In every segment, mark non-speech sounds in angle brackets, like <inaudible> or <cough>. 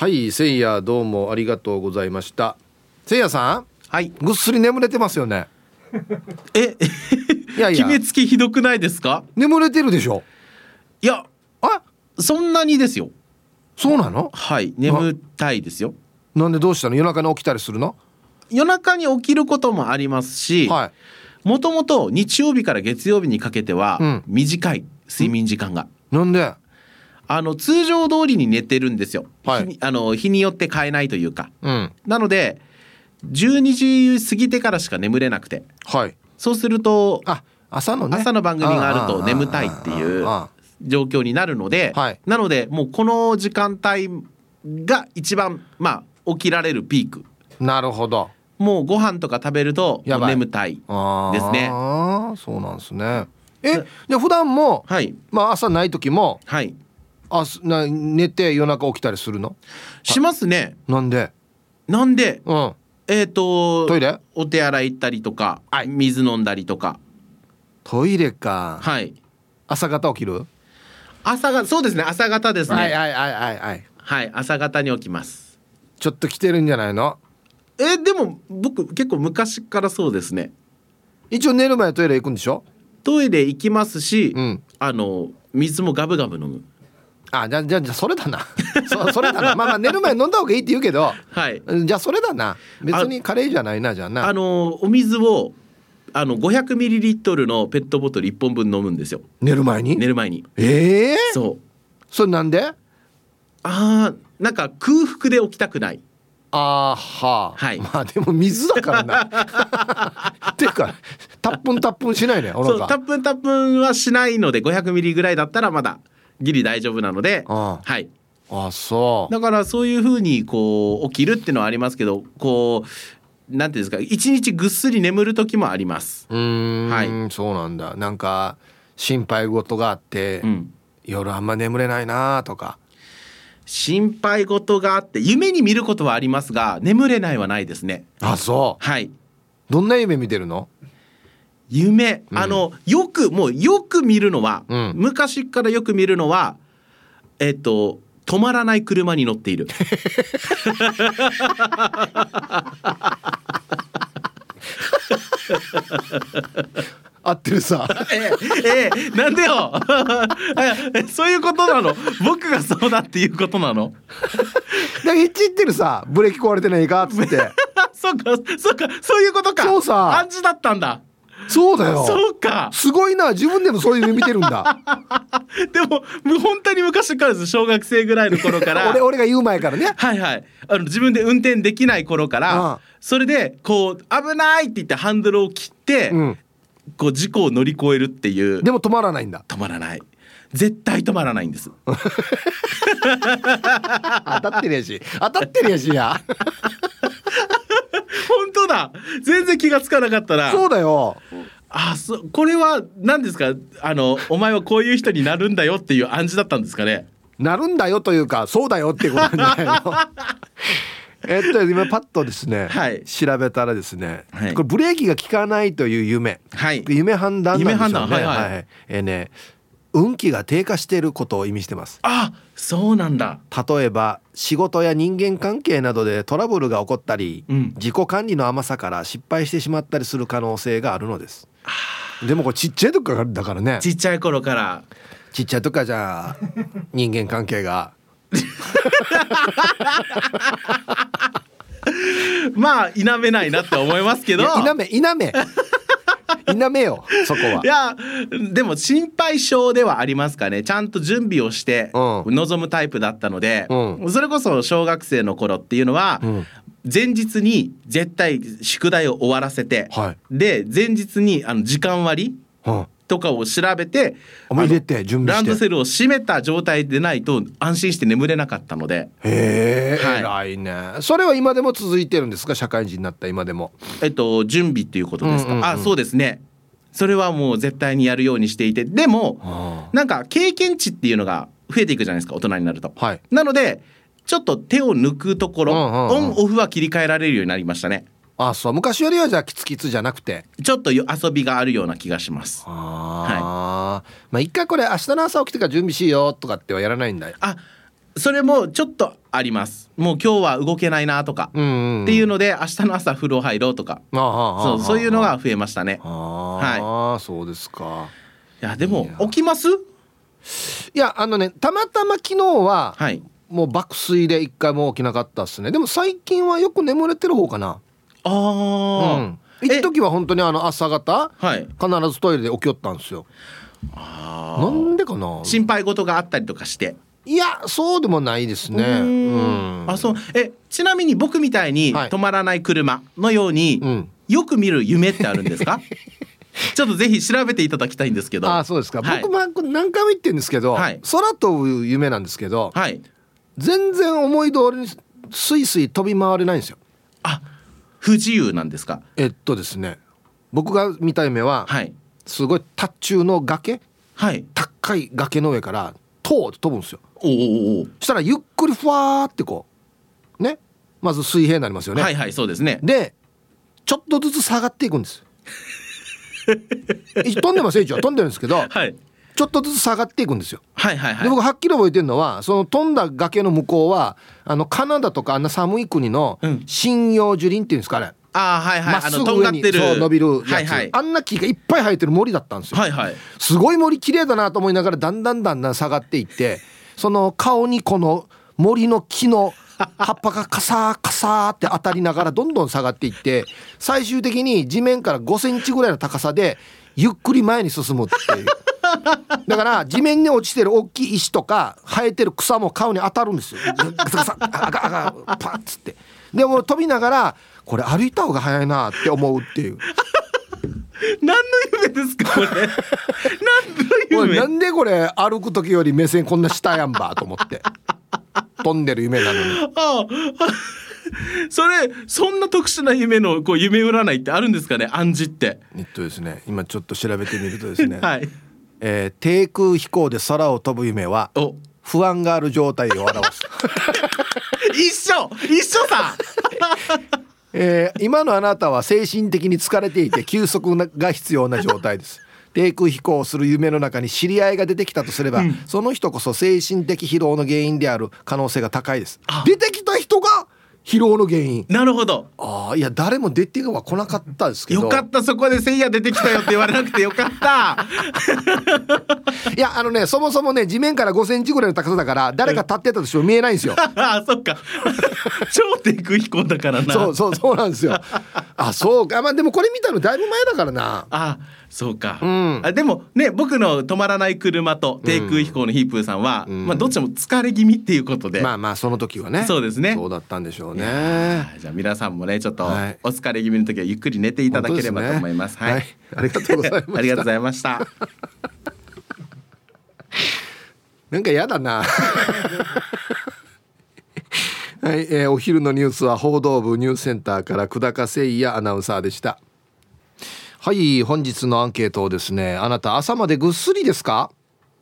はいせいやどうもありがとうございました。せいやさんはい。ぐっすり眠れてますよね。え <laughs> いやいや。決めつけひどくないですか？眠れてるでしょ。いやあ？そんなにですよ。そうなの？はい眠たいですよ。なんでどうしたの？夜中に起きたりするの？夜中に起きることもありますしはい。もともと日曜日から月曜日にかけてはうん。短い睡眠時間が、なんで？あの通常通りに寝てるんですよ、はい。日にあの日によって変えないというか。うん。なので12時過ぎてからしか眠れなくて。はい。そうするとあ朝のね。朝の番組があると眠たいっていうあ状況になるので、はい。なのでもうこの時間帯が一番まあ起きられるピーク。あなるほど。もうご飯とか食べると眠たいですね。そうなんですね。えじゃあ普段もはい。まあ朝ない時もはいあすな寝て夜中起きたりするの？しますね。なんで？なんで？うん。えっ、とトイレ？お手洗い行ったりとか、はい。水飲んだりとか。トイレか。はい。朝方起きる？朝がそうですね朝方ですね。はいはいはいはいはい。はい朝方に起きます。ちょっと来てるんじゃないの？えでも僕結構昔からそうですね。一応寝る前トイレ行くんでしょ？トイレ行きますし、うん。あの水もガブガブ飲むあじゃあじゃあじゃあそれだな。<laughs> そそれだな。まあまあ寝る前飲んだ方がいいって言うけど。はい。じゃあそれだな。別にカレーじゃないなじゃあな。あのお水をあの500ミリリットルのペットボトル1本分飲むんですよ。寝る前に？寝る前に。ええそう。それなんで？あーなんか空腹で起きたくない。あーはあ、はい。まあでも水だからな。っ <laughs> ていうかタップンタップンしないねおそう腹タップンタップンはしないので500ミリぐらいだったらまだギリ大丈夫なのであはい。あそう。だからそういうふうにこう起きるっていうのはありますけどこうなんていうんですか一日ぐっすり眠る時もあります。うーん、はい。そうなんだ。なんか心配事があって、うん。夜あんま眠れないなとか。心配事があって夢に見ることはありますが眠れないはないですね。あそう。はい。どんな夢見てるの？夢、あのよくもうよく見るのは、うん。昔からよく見るのはえっと止まらない車に乗っている。合ってるさ。ええええなんでよ。えそういうことなの？僕がそうだっていうことなの？だからいっち言ってるさ。ブレーキ壊れてないかっつって。<laughs> そうかそうかそういうことか。そうさ。暗示だったんだそうだよ。そうか。すごいな自分でもそういう夢見てるんだ。<laughs> でも本当に昔からです小学生ぐらいの頃から <laughs> 俺俺が言う前からね。はいはい。あの自分で運転できない頃かあらあそれでこう危ないって言ってハンドルを切って、うん。こう事故を乗り越えるっていう。でも止まらないんだ。止まらない。絶対止まらないんです。<laughs> 当たってるやし。当たってるやしやだ全然気がつかなかったな。そうだよ。あそこれは何ですか？あのお前はこういう人になるんだよっていう暗示だったんですかね？なるんだよというかそうだよっていうことなんじゃないのえっと今パッとですね、はい。調べたらですね、はい。これブレーキが効かないという夢。はい。夢判断なんでしょうね。夢判断。はいはい。えーね運気が低下していることを意味してます。あそうなんだ。例えば仕事や人間関係などでトラブルが起こったり、うん。自己管理の甘さから失敗してしまったりする可能性があるのです。でもこれちっちゃい時からだからね。ちっちゃい頃から。ちっちゃい時からじゃあ人間関係が。<laughs> まあ否めないなって思いますけど。否め否め <laughs> 否めよそこは。いやでも心配性ではありますかね。ちゃんと準備をしてうん。臨むタイプだったので、うそれこそ小学生の頃っていうのは、ん。前日に絶対宿題を終わらせて、はい。で前日にあの時間割うんとかを調べてあもう入れて準備して。ランドセルを閉めた状態でないと安心して眠れなかったので、へえ、はい。偉いね。それは今でも続いてるんですか？社会人になった今でも。えっと、準備っていうことですか、うんうんうん。あそうですね。それはもう絶対にやるようにしていて。でもはなんか経験値っていうのが増えていくじゃないですか？大人になると。はい。なのでちょっと手を抜くところ、うんうんうん。オンオフは切り替えられるようになりましたねあそう。昔よりはじゃあキツキツじゃなくて。ちょっとよ遊びがあるような気がします。ああ、まあ一回これ明日の朝起きてから準備しようとかってはやらないんだ。よあそれもちょっとあります。もう今日は動けないなとか、うんうん、っていうので明日の朝風呂入ろうとか、そうそういうのが増えましたね。ああ、そうですか。いやでも起きます？いやあのねたまたま昨日は、はい。もう爆睡で一回も起きなかったっすね。でも最近はよく眠れてる方かなあうあ、ん一時は本当にあの朝方はい。必ずトイレで起きよったんですよ。あー。なんでかな？心配事があったりとかして。いやそうでもないですね。うん。あそう。えちなみに僕みたいにはい。止まらない車のように、うん。よく見る夢ってあるんですか？<laughs> ちょっとぜひ調べていただきたいんですけど。あそうですか、はい。僕も何回も言ってるんですけど、はい。空飛ぶ夢なんですけど、はい。全然思い通りにスイスイ飛び回れないんですよ。あ不自由なんですか？えっとですね僕が見た夢は、はい。すごい達中の崖？はい。高い崖の上からトーって飛ぶんですよ。おーおーおしたらゆっくりふわーってこうね？まず水平になりますよね、はいはいそうですね。でちょっとずつ下がっていくんです。<laughs> 飛んでますよ一応。飛んでるんですけどはいちょっとずつ下がっていくんですよ。はいはいはい。で僕はっきり覚えてるのはその飛んだ崖の向こうはあのカナダとかあんな寒い国のうん。針葉樹林っていうんですかねあーはいはい。まっすぐ上にそう伸びるやつ、はいはい。あんな木がいっぱい生えてる森だったんですよ、はいはい。すごい森綺麗だなと思いながらだんだんだんだん下がっていってその顔にこの森の木の葉っぱがカサーカサーって当たりながらどんどん下がっていって最終的に地面から5センチぐらいの高さでゆっくり前に進むっていう <laughs> だから地面に落ちてる大きい石とか生えてる草も顔に当たるんですよ。ガサガサあがあがパッつって。でも飛びながらこれ歩いた方が早いなって思うっていう。何の夢ですかこれ。何の夢？なんでこれ歩く時より目線こんな下やんばと思って。飛んでる夢なのに。ああ。それそんな特殊な夢のこう夢占いってあるんですかね？暗示って。えっとですね今ちょっと調べてみるとですね、<laughs> はいえー低空飛行で空を飛ぶ夢はお。不安がある状態を表す、<laughs> 一緒一緒さ <laughs> えー今のあなたは精神的に疲れていて休息が必要な状態です。<laughs> 低空飛行をする夢の中に知り合いが出てきたとすれば、その人こそ精神的疲労の原因である可能性が高いです。あ。出てきた人が疲労の原因。なるほど。ああいや誰も出ては来なかったですけど。よかったそこでせいや出てきたよって言われなくてよかった。<laughs> いやあのねそもそもね地面から5センチぐらいの高さだから誰が立ってたとしても見えないんですよ。<laughs> あそっか。<laughs> 超低空飛行だからな。そうそうそうなんですよ。あそうか。まあでもこれ見たのだいぶ前だからな。あそうか、ん。あでもね僕の止まらない車と低空飛行のヒープーさんは、ん。まあどっちも疲れ気味っていうことで、まあまあその時はね。そうですね。そうだったんでしょうね。はいじゃあ皆さんもねちょっとはいお疲れ気味の時はゆっくり寝ていただければと思います。本当ですねはいありがとうございましたありがとうございました。<laughs> なんかやだな。<laughs> はい、えーお昼のニュースは報道部ニュースセンターから久高誠也アナウンサーでした。はい、本日のアンケートをですね、あなた朝までぐっすりですか？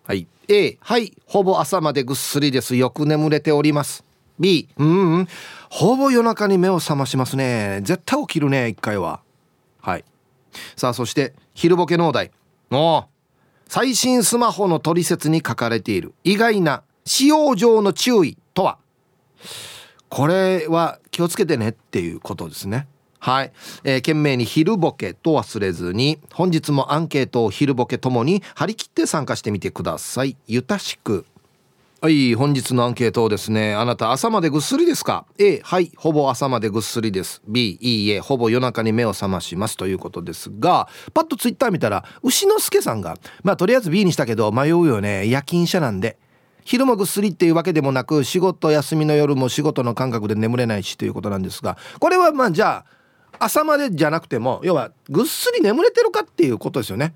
はい。A、はい、ほぼ朝までぐっすりです。よく眠れております。B、うん、うん、ほぼ夜中に目を覚ましますね。絶対起きるね、一回は。はい。さあ、そして、昼ボケ農大。お最新スマホの取説に書かれている。意外な使用上の注意とは。これは気をつけてねっていうことですね。はい、えー、懸命に昼ボケと忘れずに本日もアンケートを昼ボケともに張り切って参加してみてください。ゆたしく。はい本日のアンケートをですねあなた朝までぐっすりですか？A はいほぼ朝までぐっすりです。B いいえほぼ夜中に目を覚ましますということですがパッとツイッター見たら牛之助さんがまあとりあえず B にしたけど迷うよね夜勤者なんで昼もぐっすりっていうわけでもなく仕事休みの夜も仕事の感覚で眠れないしということなんですがこれはまあじゃあ朝までじゃなくても要はぐっすり眠れてるかっていうことですよね。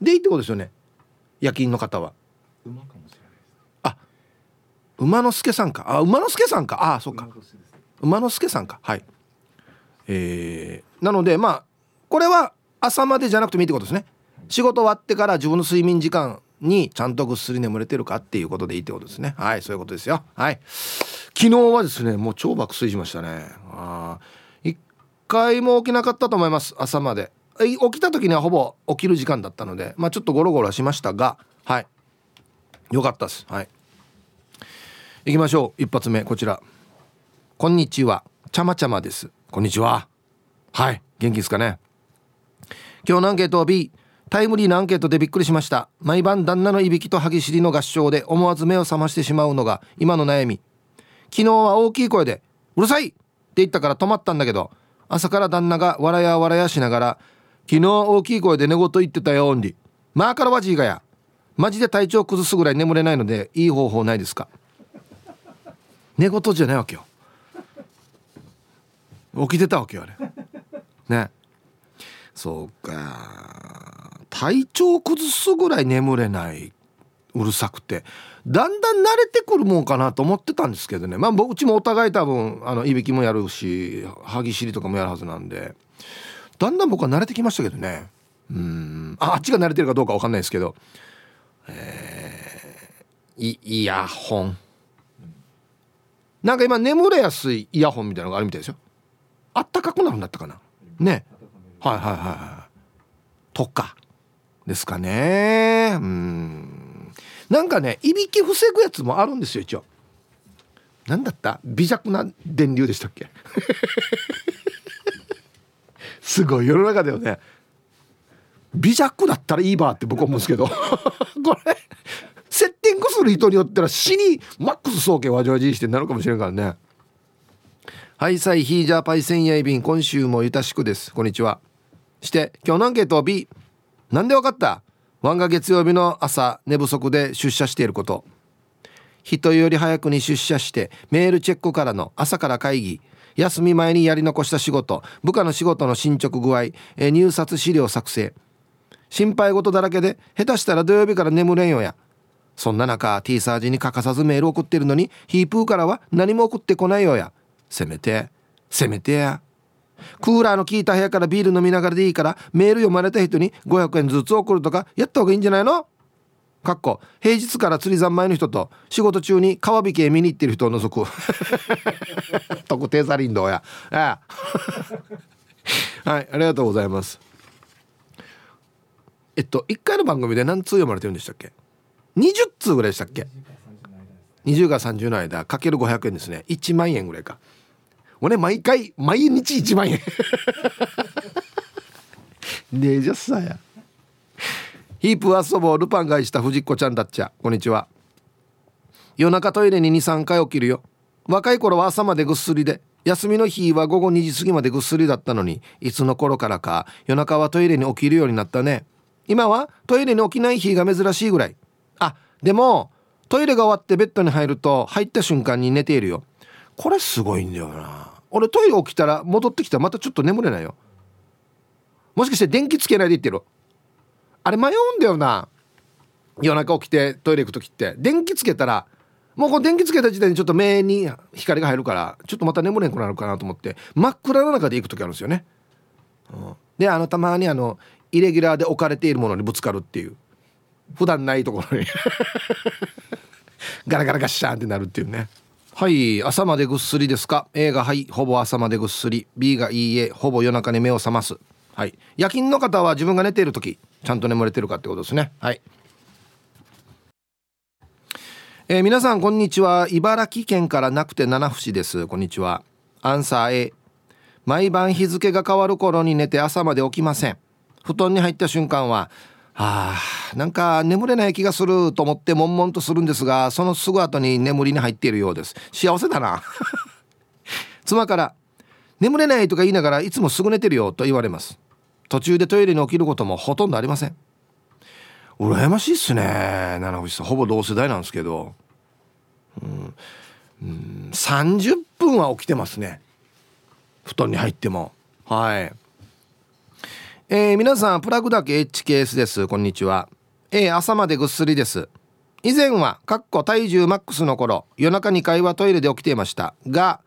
でいいってことですよね。夜勤の方は。馬之助さんか？あ馬之助さんか。あそうか。馬之助さんか。はい。えー、なのでまあこれは朝までじゃなくてもいいってことですね。仕事終わってから自分の睡眠時間にちゃんとぐっすり眠れてるかっていうことでいいってことですね。はいそういうことですよ。はい。昨日はですねもう超爆睡しましたね。あー一回も起きなかったと思います。朝まで。え起きた時にはほぼ起きる時間だったのでまあちょっとゴロゴロしましたがはい。よかったです。はい行きましょう。一発目こちら。こんにちは。ちゃまちゃまです。こんにちは。はい。元気ですかね。今日のアンケートは B タイムリーなアンケートでびっくりしました。毎晩旦那のいびきと歯ぎしりの合唱で思わず目を覚ましてしまうのが今の悩み。昨日は大きい声で「うるさい!」って言ったから止まったんだけど朝から旦那が笑や笑やしながら「昨日大きい声で寝言言ってたよオンリまあからわじいがや。マジで体調崩すぐらい眠れないのでいい方法ないですか？寝言じゃないわけよ。起きてたわけよあれ。ね。そうか。体調崩すぐらい眠れないうるさくて。だんだん慣れてくるもんかなと思ってたんですけどね。まあうちもお互い多分あのいびきもやるし歯ぎしりとかもやるはずなんで。だんだん僕は慣れてきましたけどね。うん。あっちが慣れてるかどうか分かんないですけど。えー、イヤホン。なんか今眠れやすいイヤホンみたいなのがあるみたいですよ。あったかくなるんだったかな。ね。はいはいはいはいとか。ですかね。うん。なんかねいびき防ぐやつもあるんですよ一応。何だった？微弱な電流でしたっけ？<laughs> すごい世の中だよね。微弱だったらいいばって僕は思うんですけど。<laughs> これセッティングする人によっては死にマックス総計わじわじしてなるかもしれんからね。はいさいヒージャーパイセンヤイビン今週もゆたしくです。こんにちは。して今日のアンケートは B なんでわかった？ワンが月曜日の朝寝不足で出社していること。人より早くに出社してメールチェックからの朝から会議。休み前にやり残した仕事。部下の仕事の進捗具合。入札資料作成。心配事だらけで下手したら土曜日から眠れんよや。そんな中 T サージに欠かさずメール送ってるのにヒープーからは何も送ってこないよや。せめてせめてや。クーラーの効いた部屋からビール飲みながらでいいからメール読まれた人に500円ずつ送るとかやった方がいいんじゃないの？かっこ平日から釣り三昧の人と仕事中に川引きへ見に行ってる人を除く。<laughs> 特定ザリンドや。ああ。はいありがとうございます。えっと1回の番組で何通読まれてるんでしたっけ？20通ぐらいでしたっけ？20から30の間かける500円ですね。1万円ぐらいか。俺毎回毎日1万円。<laughs> ねえじゃさや。ヒープ遊ぼうルパン買いした藤子ちゃんだっちゃ。こんにちは。夜中トイレに23回起きるよ。若い頃は朝までぐっすりで。休みの日は午後2時過ぎまでぐっすりだったのに。いつの頃からか夜中はトイレに起きるようになったね。今はトイレに起きない日が珍しいぐらい。でもトイレが終わってベッドに入ると入った瞬間に寝ているよ。これすごいんだよな。俺トイレ起きたら戻ってきたらまたちょっと眠れないよ。もしかして電気つけないで行ってる？あれ迷うんだよな。夜中起きてトイレ行く時って。電気つけたらもうこの電気つけた時点でちょっと目に光が入るからちょっとまた眠れんくなるかなと思って真っ暗の中で行く時あるんですよね、うん、であのたまにあのイレギュラーで置かれているものにぶつかるっていう。普段ないところに。<laughs> ガラガラガッシャーンってなるっていうね。はい朝までぐっすりですか？A がはいほぼ朝までぐっすり。B がいいえほぼ夜中に目を覚ます。はい。夜勤の方は自分が寝ている時ちゃんと眠れてるかってことですね。はい。えー、皆さんこんにちは。茨城県からなくて七節です。こんにちは。アンサー A 毎晩日付が変わる頃に寝て朝まで起きません。布団に入った瞬間はあなんか眠れない気がすると思って悶々とするんですがそのすぐ後に眠りに入っているようです。幸せだな。<laughs> 妻から「眠れない」とか言いながらいつもすぐ寝てるよと言われます。途中でトイレに起きることもほとんどありません。羨ましいっすね七星さん。ほぼ同世代なんですけど。うん。うん。30分は起きてますね。布団に入っても。はい。えー、皆さんプラグだけ HKS です。こんにちは。えー、朝までぐっすりです。以前はかっこ体重マックスの頃夜中2回はトイレで起きていました。が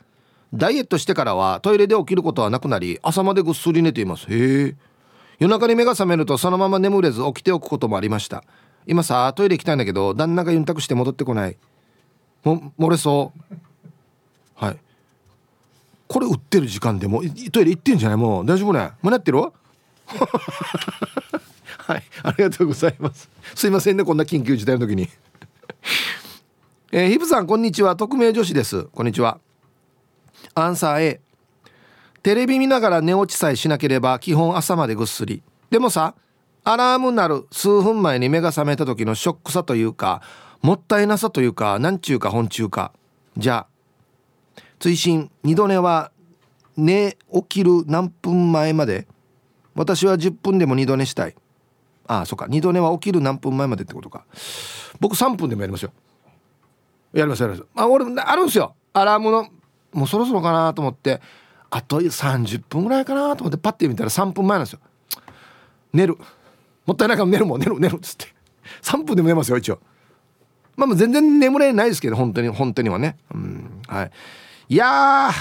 ダイエットしてからはトイレで起きることはなくなり朝までぐっすり寝ています。へえ夜中に目が覚めるとそのまま眠れず起きておくこともありました。今さトイレ行きたいんだけど旦那がユンタクして戻ってこない。も漏れそう。はい。これ売ってる時間でもトイレ行ってんじゃない？もう。大丈夫ね？もうなってる？<laughs> はいありがとうございます。すいませんねこんな緊急事態の時に。<laughs> えー、ヒブさんこんにちは。匿名女子です。こんにちは。アンサー A テレビ見ながら寝落ちさえしなければ基本朝までぐっすり。でもさアラームなる数分前に目が覚めた時のショックさというかもったいなさというかなんちゅうか本中か。じゃあ追伸。二度寝は寝起きる何分前まで私は10分でも二度寝したい。ああそっか。二度寝は起きる何分前までってことか。僕3分でもやりますよ。やりますやります。あ俺あるんですよ。アラームのもうそろそろかなと思って。あと30分ぐらいかなと思ってパッて見たら3分前なんですよ。寝る。もったいないから寝るもん。寝る寝るっつって。3分でも寝ますよ一応。まあ全然眠れないですけど本当に本当にはね。うん。はい。いや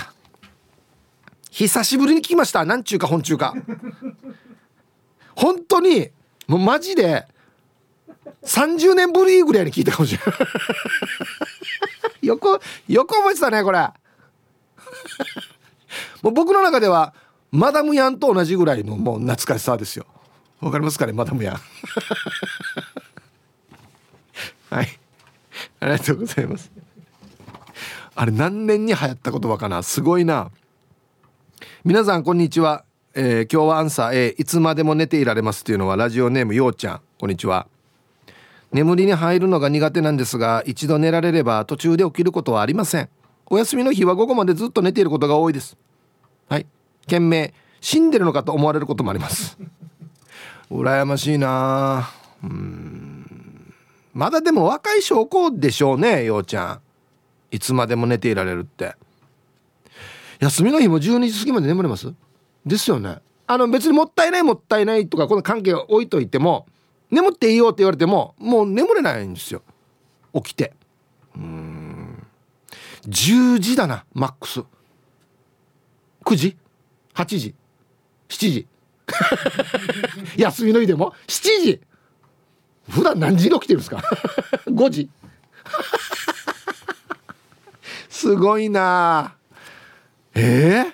久しぶりに聞きました。なんちゅうか本中か。本当にもうマジで30年ぶりぐらいに聞いたかもしれない。よくよく覚えてたねこれ。<laughs> もう僕の中ではマダムヤンと同じぐらいのもう懐かしさですよ。わかりますかねマダムヤン。<laughs> はい。ありがとうございます。あれ何年に流行った言葉かな？すごいな。皆さんこんにちは、えー、今日はアンサー A いつまでも寝ていられますっていうのはラジオネームようちゃん。こんにちは。眠りに入るのが苦手なんですが一度寝られれば途中で起きることはありません。お休みの日は午後までずっと寝ていることが多いです。はい。件名死んでるのかと思われることもあります。<laughs> 羨ましいな。うん。まだでも若い証拠でしょうねようちゃん。いつまでも寝ていられるって。休みの日も12時過ぎまで眠れますですよね。あの別にもったいないもったいないとかこの関係を置いといても眠っていいよって言われてももう眠れないんですよ。起きて。うん。10時だなマックス。9時？8時？7時？<laughs> 休みの日でも？7時？普段何時に起きてるんですか？5時？<laughs> すごいな。えー、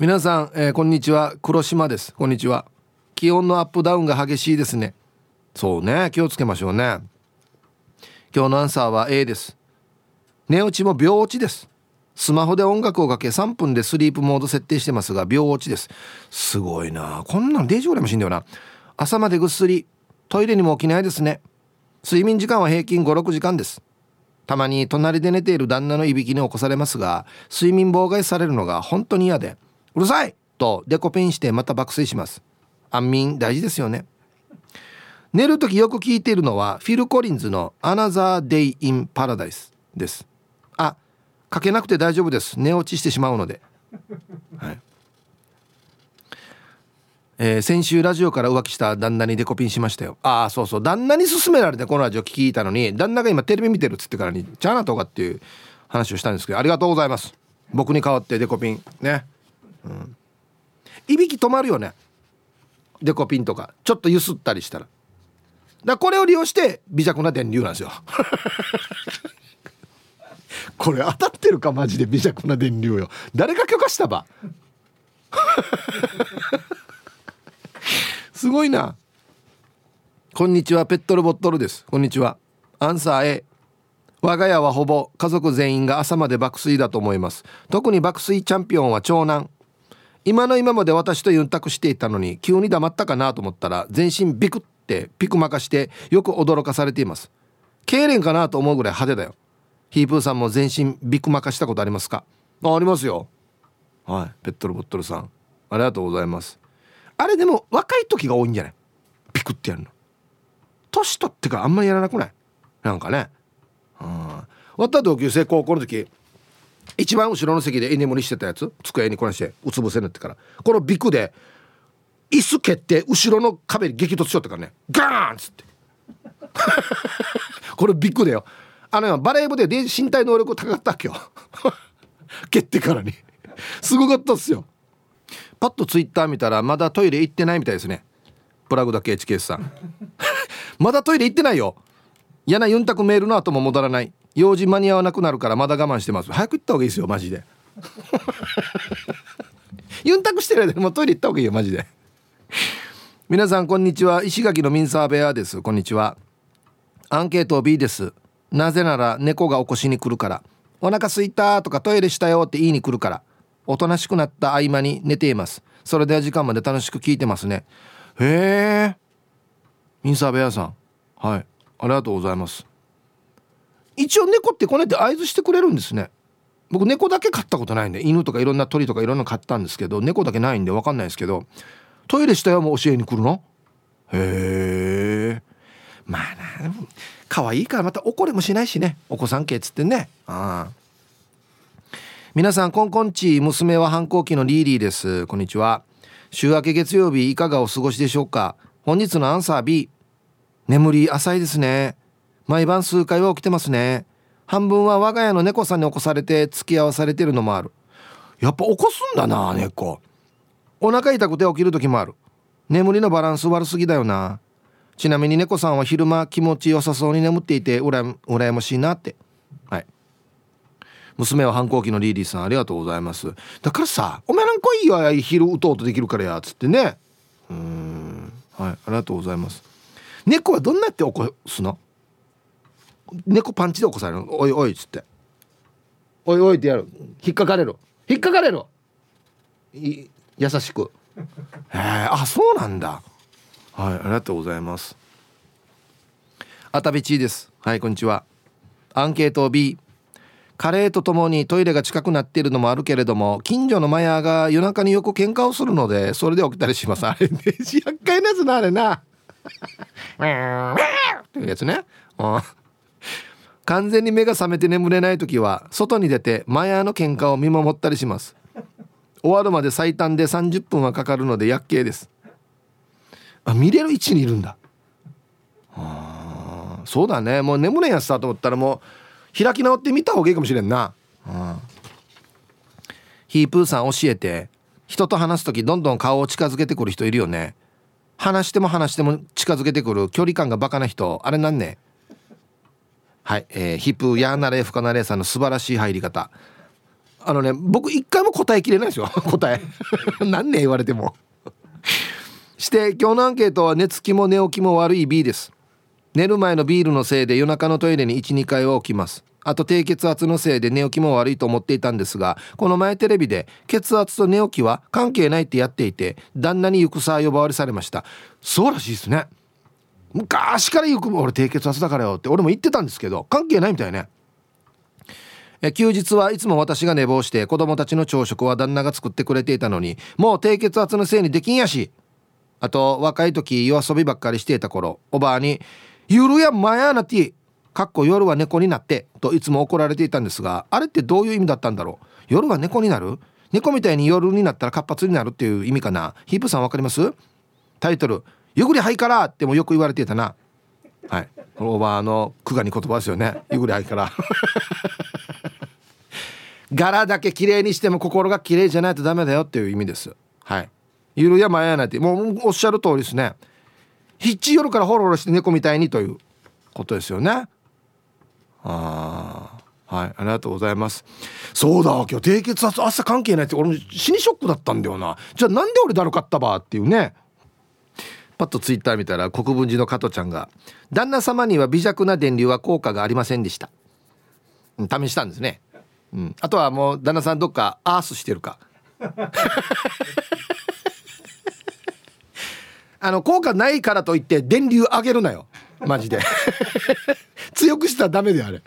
皆さん、えー、こんにちは。黒島です。こんにちは。気温のアップダウンが激しいですね。そうね。気をつけましょうね。今日のアンサーは A です。寝落ちも秒落ちです。スマホで音楽をかけ3分でスリープモード設定してますが秒落ちです。すごいな。こんなの0時ぐらいもしんだよな。朝までぐっすりトイレにも起きないですね。睡眠時間は平均56時間です。たまに隣で寝ている旦那のいびきに起こされますが睡眠妨害されるのが本当に嫌で。うるさい！とデコペンしてまた爆睡します。安眠大事ですよね。寝る時よく聞いているのはフィル・コリンズの「Another Day in Paradise」です。あかけなくて大丈夫です。寝落ちしてしまうので、はい。えー、先週ラジオから浮気した旦那にデコピンしましたよ。ああそうそう。旦那に勧められてこのラジオ聞いたのに旦那が今テレビ見てるっつってからにチャーナとかっていう話をしたんですけどありがとうございます。僕に代わってデコピン。ね。うん。いびき止まるよね。デコピンとか。ちょっとゆすったりしたら。だこれを利用して微弱な電流なんですよ。<laughs> これ当たってるかマジで微弱な電流よ。誰が許可したば？<laughs> すごいな。こんにちはペットルボットルです。こんにちは。アンサー A 我が家はほぼ家族全員が朝まで爆睡だと思います。特に爆睡チャンピオンは長男。今の今まで私とユンタクしていたのに急に黙ったかなと思ったら全身ビクってピクマカしてよく驚かされています。痙攣かなと思うぐらい派手だよ。ヒープーさんも全身ビクマカしたことありますか？あありますよ。はい。ペットルボットルさん。ありがとうございます。あれでも若い時が多いんじゃない？ピクってやるの。年取ってからあんまりやらなくない？なんかね。うん。終わった同級生高校の時一番後ろの席で居眠りしてたやつ机にこなしてうつ伏せになってから。このビクで椅子蹴って後ろの壁に激突しよったからね。ガーンっつって。<laughs> これビッグだよ。あのバレー部で身体能力高かったっけよ。<laughs> 蹴ってからに。すごかったっすよ。パッとツイッター見たらまだトイレ行ってないみたいですね。プラグだけ HKS さん。<laughs> まだトイレ行ってないよ。嫌なユンタクメールの後も戻らない。用事間に合わなくなるからまだ我慢してます。早く行った方がいいですよマジで。ユンタクしてる間にもうトイレ行った方がいいよマジで。皆さんこんにちは。石垣のミンサーベアです。こんにちは。アンケート B です。なぜなら猫が起こしに来るから。お腹すいたとかトイレしたよって言いに来るから。おとなしくなった合間に寝ています。それでは時間まで楽しく聞いてますね。へえ。ミンサーベアさん。はい。ありがとうございます一応猫ってこねて合図してくれるんですね。僕猫だけ飼ったことないんで犬とかいろんな鳥とかいろんな飼ったんですけど猫だけないんで分かんないですけどトイレしたよもう教えに来るの？へえまあな可愛いからまた怒れもしないしね。お子さん系っつってね。ああ。皆さんこんこんち娘は反抗期のリーリーです。こんにちは。週明け月曜日いかがお過ごしでしょうか？本日のアンサー B 眠り浅いですね。毎晩数回は起きてますね。半分は我が家の猫さんに起こされて付き合わされてるのもある。やっぱ起こすんだな猫。お腹痛くて起きる時もある。眠りのバランス悪すぎだよな。ちなみに猫さんは昼間気持ちよさそうに眠っていてうら羨ましいなって。はい。娘は反抗期のリーリーさんありがとうございます。だからさお前なんかいいよ昼うとうとできるからやつってね。うん。はいありがとうございます。猫はどんなって起こすの？猫パンチで起こされるおいおいっつって。おいおいってやる。引っかかれる引っかかれるい優しく。<laughs> へえあそうなんだ。はいありがとうございます。あたべちです。はいこんにちは。アンケート B カレーとともにトイレが近くなっているのもあるけれども近所のマヤが夜中によく喧嘩をするのでそれで起きたりします。あれね厄介なやつなあれな。<laughs> っていうやつね完全に目が覚めて眠れない時は外に出てマヤの喧嘩を見守ったりします。終わるまで最短で30分はかかるので薬系です。あ見れる位置にいるんだ。あそうだね。もう眠れんやつだと思ったらもう開き直ってみた方がいいかもしれんな。ヒープーさん教えて人と話す時どんどん顔を近づけてくる人いるよね。話しても話しても近づけてくる距離感がバカな人あれなんね。はい、えー、ヒップヤーナレフカナレーさんの素晴らしい入り方。あのね僕一回も答えきれないですよ。<laughs> 答え。<laughs> 何年言われても。して今日のアンケートは寝つきも寝起きも悪い B です。寝る前のビールのせいで夜中のトイレに12回は起きます。あと低血圧のせいで寝起きも悪いと思っていたんですがこの前テレビで血圧と寝起きは関係ないってやっていて旦那に行くさ呼ばわりされました。そうらしいですね。昔から行く俺低血圧だからよって俺も言ってたんですけど関係ないみたいね。え休日はいつも私が寝坊して子供たちの朝食は旦那が作ってくれていたのにもう低血圧のせいにできんやし。あと若い時夜遊びばっかりしていた頃おばあに「夜やまやなてかっこ夜は猫になって」といつも怒られていたんですがあれってどういう意味だったんだろう？夜は猫になる？猫みたいに夜になったら活発になるっていう意味かな？ヒープさんわかります？タイトル「ゆぐりはいから」ってもよく言われてたな。はい。このおばあの苦がに言葉ですよね。ゆぐりはいから。<laughs> 柄だけ綺麗にしても心が綺麗じゃないとダメだよっていう意味です。はい。ゆるやまやなってもうおっしゃる通りですね。ひっち夜からホロホロして猫みたいにということですよね。ああはい。ありがとうございます。そうだ今日低血圧朝関係ないって俺も死にショックだったんだよな。じゃあなんで俺だるかったばっていうね。パッとツイッター見たら国分寺の加トちゃんが「旦那様には微弱な電流は効果がありませんでした」試したんですね。うん、あとはもう旦那さんどっかアースしてるか。<laughs> あの効果ないからといって電流上げるなよ。マジで。<laughs> 強くしたらダメだよあれ。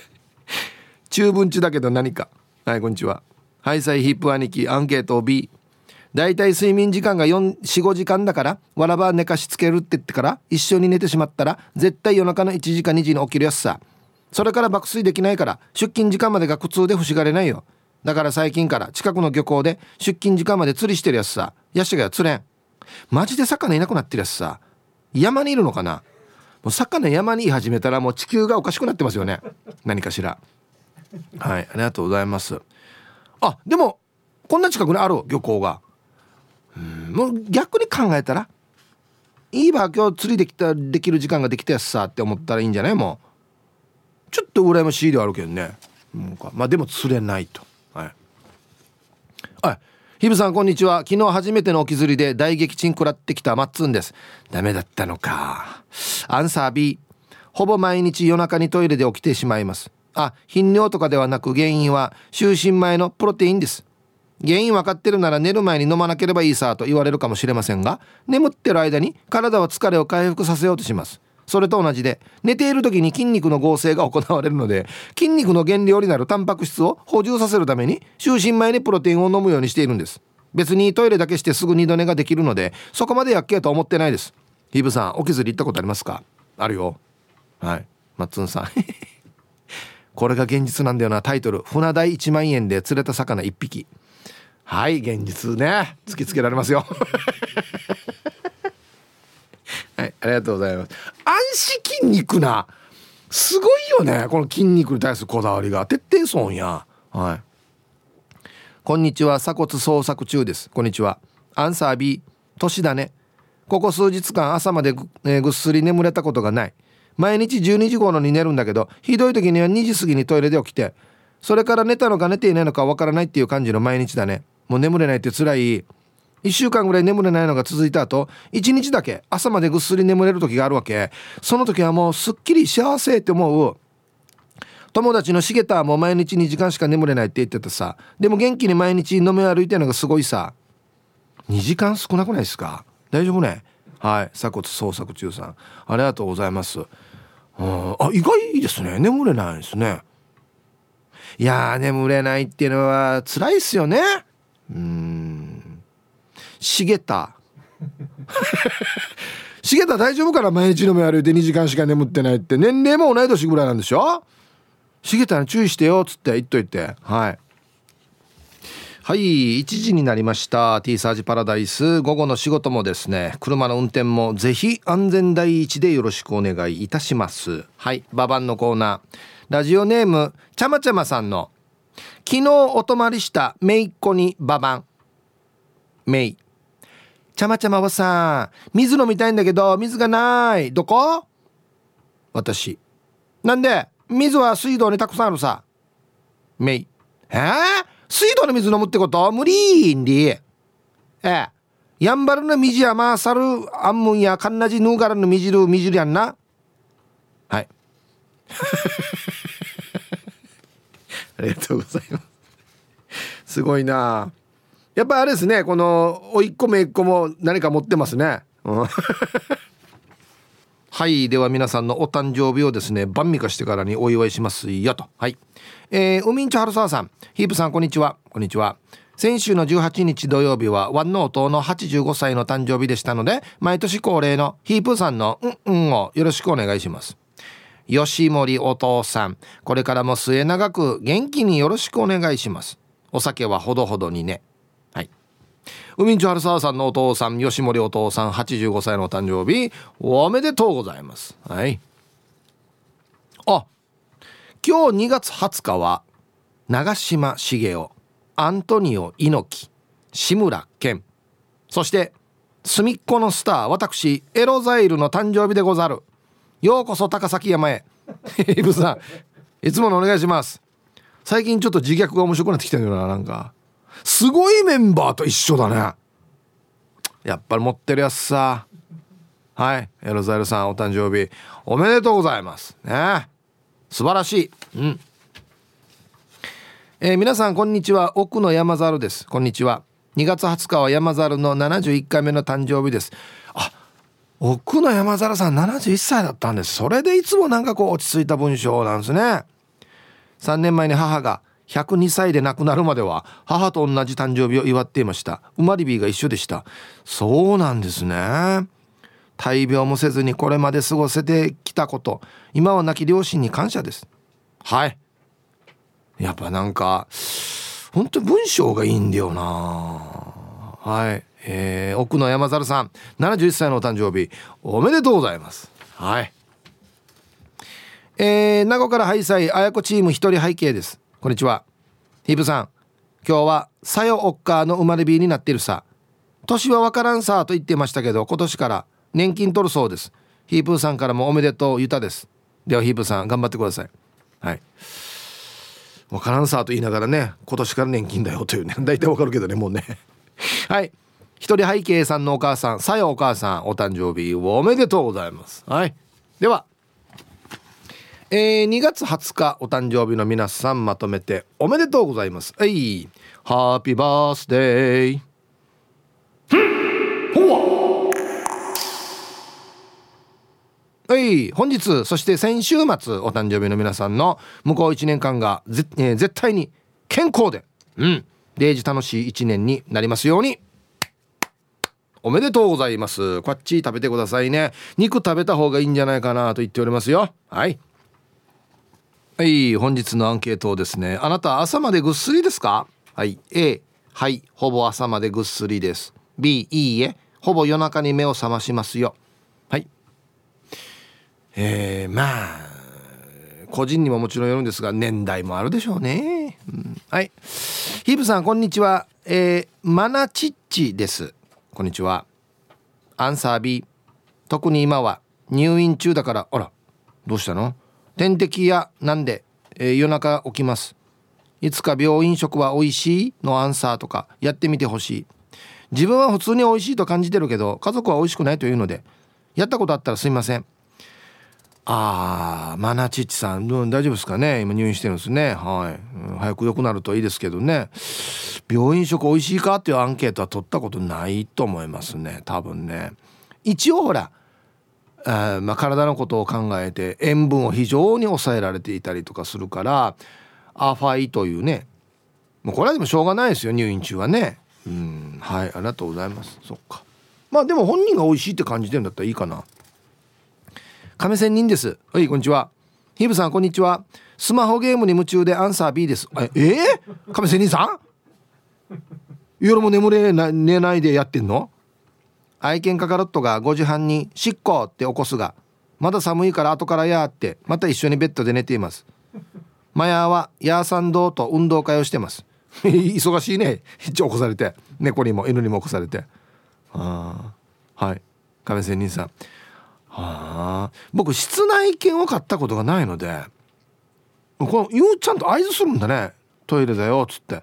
<laughs> 中文中だけど何か。はいこんにちは。ハイサイヒップ兄貴アンケート B だいたい睡眠時間が45時間だからわらば寝かしつけるって言ってから一緒に寝てしまったら絶対夜中の1時か2時に起きるやつさ。それから爆睡できないから出勤時間までが苦痛で不思がれないよ。だから最近から近くの漁港で出勤時間まで釣りしてるやつさ。ヤシが釣れん。マジで魚いなくなってるやつさ。山にいるのかな。もう魚山にい始めたらもう地球がおかしくなってますよね。何かしら。はいありがとうございます。あでもこんな近くにある漁港が。もう逆に考えたらいいば今日釣りできたできる時間ができたやつさって思ったらいいんじゃない？もうちょっと羨ましいではあるけどね。まあでも釣れないと。はい。はい。ヒブさんこんにちは。昨日初めてのおきずりで大撃沈食らってきたマッツンです。ダメだったのか。アンサー B ほぼ毎日夜中にトイレで起きてしまいます。あ頻尿とかではなく原因は就寝前のプロテインです。原因分かってるなら寝る前に飲まなければいいさと言われるかもしれませんが眠ってる間に体は疲れを回復させようとします。それと同じで寝ている時に筋肉の合成が行われるので筋肉の原料になるタンパク質を補充させるために就寝前にプロテインを飲むようにしているんです。別にトイレだけしてすぐ二度寝ができるのでそこまでやっけと思ってないです。ヒブさんお気づり行ったことありますか？あるよ。はい。マッツンさん。<laughs> これが現実なんだよな。タイトル。船代1万円で釣れた魚1匹。はい現実ね突きつけられますよ。<laughs> はいありがとうございます。安心筋肉なすごいよねこの筋肉に対するこだわりが。徹底損や。はい。こんにちは鎖骨捜索中です。こんにちは。アンサー B 年だね。ここ数日間朝までぐ,、えー、ぐっすり眠れたことがない。毎日12時頃に寝るんだけどひどい時には2時過ぎにトイレで起きて。それから寝たのか寝ていないのかわからないっていう感じの毎日だね。もう眠れないって辛い。1週間ぐらい眠れないのが続いた後1日だけ朝までぐっすり眠れる時があるわけ。その時はもうすっきり幸せって思う。友達の茂田も毎日2時間しか眠れないって言ってたさ。でも元気に毎日飲み歩いてるのがすごいさ。2時間少なくないですか？大丈夫ね？はい。鎖骨捜索中さん。ありがとうございます。あ意外ですね。眠れないですね。いや眠れないっていうのは辛いっすよね。うん。茂田茂田大丈夫かな毎日飲み歩いて2時間しか眠ってないって。年齢も同い年ぐらいなんでしょ？茂田に注意してよっつって言っといて。はい。はい1時になりました。T サージパラダイス。午後の仕事もですね車の運転もぜひ安全第一でよろしくお願いいたします。はいババンのコーナー。ラジオネームちゃまちゃまさんの昨日お泊まりしためいっ子にババン。めいちゃまちゃまはさ水飲みたいんだけど水がない。どこ？私。なんで？水は水道にたくさんあるさ。めいえ？ー、水道の水飲むってこと？無理んり。え？えやんばるの水やまさるあんむんやかんなじぬうがらのみじるみじるやんな。はい。ありがとうございます。すごいな。やっぱあれですね。このおいっ子めいっ子も何か持ってますね、うん。<laughs> はい。では皆さんのお誕生日をですね晩味化してからにお祝いしますよと。はい。えー、ウミンチ春沢さん。ヒープさんこんにちは。こんにちは。先週の18日土曜日はワンノートの85歳の誕生日でしたので毎年恒例のヒープさんのうんうんをよろしくお願いします。吉森お父さん。これからも末永く元気によろしくお願いします。お酒はほどほどにね。はい。海んち春沢さんのお父さん吉森お父さん85歳のお誕生日おめでとうございます。はい。あ今日2月20日は長嶋茂雄アントニオ猪木志村けん。そして隅っこのスター私エロザイルの誕生日でござる。ようこそ高崎山へ。<laughs> イブさんいつものお願いします。最近ちょっと自虐が面白くなってきてるよななんか。すごいメンバーと一緒だね。やっぱり持ってるやつさ。はいエロザイルさんお誕生日。おめでとうございます。ね。素晴らしい。うん。えー、皆さんこんにちは。奥の山猿です。こんにちは。2月20日は山猿の71回目の誕生日です。あ奥の山猿さん71歳だったんです。それでいつもなんかこう落ち着いた文章なんですね。3年前に母が102歳で亡くなるまでは母と同じ誕生日を祝っていました。生まれ日が一緒でした。そうなんですね。大病もせずにこれまで過ごせてきたこと。今は亡き両親に感謝です。はい。やっぱなんか本当文章がいいんだよな。はい。えー、奥野山猿さん71歳のお誕生日おめでとうございます。はい。えー、名護からハイサイ綾子チーム一人背景です。こんにちは。ヒープさん今日はさよおっかの生まれ日になってるさ。年はわからんさと言ってましたけど今年から年金取るそうです。ヒープーさんからもおめでとうゆたです。ではヒープーさん頑張ってください。はい。わからんさと言いながらね今年から年金だよというね <laughs> 大体わかるけどねもうね。はい一人背景さんのお母さんさよお母さんお誕生日おめでとうございます。はい。ではえー、2月20日お誕生日の皆さんまとめておめでとうございます。はいハッピーバースデー。はい本日そして先週末お誕生日の皆さんの向こう1年間がぜ、えー、絶対に健康でうんデージ楽しい1年になりますように。おめでとうございます。こっち食べてくださいね。肉食べた方がいいんじゃないかなと言っておりますよ。はい。はい本日のアンケートですねあなた朝までぐっすりですか？はい。A はいほぼ朝までぐっすりです。B いいえほぼ夜中に目を覚ましますよ。はい。えー、まあ個人にももちろんよるんですが年代もあるでしょうね、うん、はい。ヒブさんこんにちは。えー、マナチッチです。こんにちは。アンサー B 特に今は入院中だから。あらどうしたの？点滴やなんで、えー、夜中起きます。いつか病院食は美味しい？のアンサーとか。やってみてほしい。自分は普通に美味しいと感じてるけど家族は美味しくないというので。やったことあったらすいません。ああマナチッチさん、うん、大丈夫ですかね？今入院してるんですね。はい、うん、早く良くなるといいですけどね。病院食美味しいかっていうアンケートは取ったことないと思いますね。多分ね。一応ほらあまあ、体のことを考えて塩分を非常に抑えられていたりとかするからアファイというね。もうこれはでもしょうがないですよ入院中はね。うんはいありがとうございます。そっか。まあでも本人が美味しいって感じてるんだったらいいかな。亀仙人です。はいこんにちは。ヒブさんこんにちは。スマホゲームに夢中でアンサー B です。ええ？ー、亀仙人さん？夜も眠れな寝ないでやってんの？愛犬カカロットが5時半に「しっこ!」って起こすがまだ寒いから後からやってまた一緒にベッドで寝ています。マヤはヤーサンドと運動会をしてます。<laughs> 忙しいね。一応起こされて。猫にも犬にも起こされて。ああはい。亀仙人さん。あ僕室内犬を飼ったことがないのでこのゆうちゃんと合図するんだね。トイレだよっつって。へ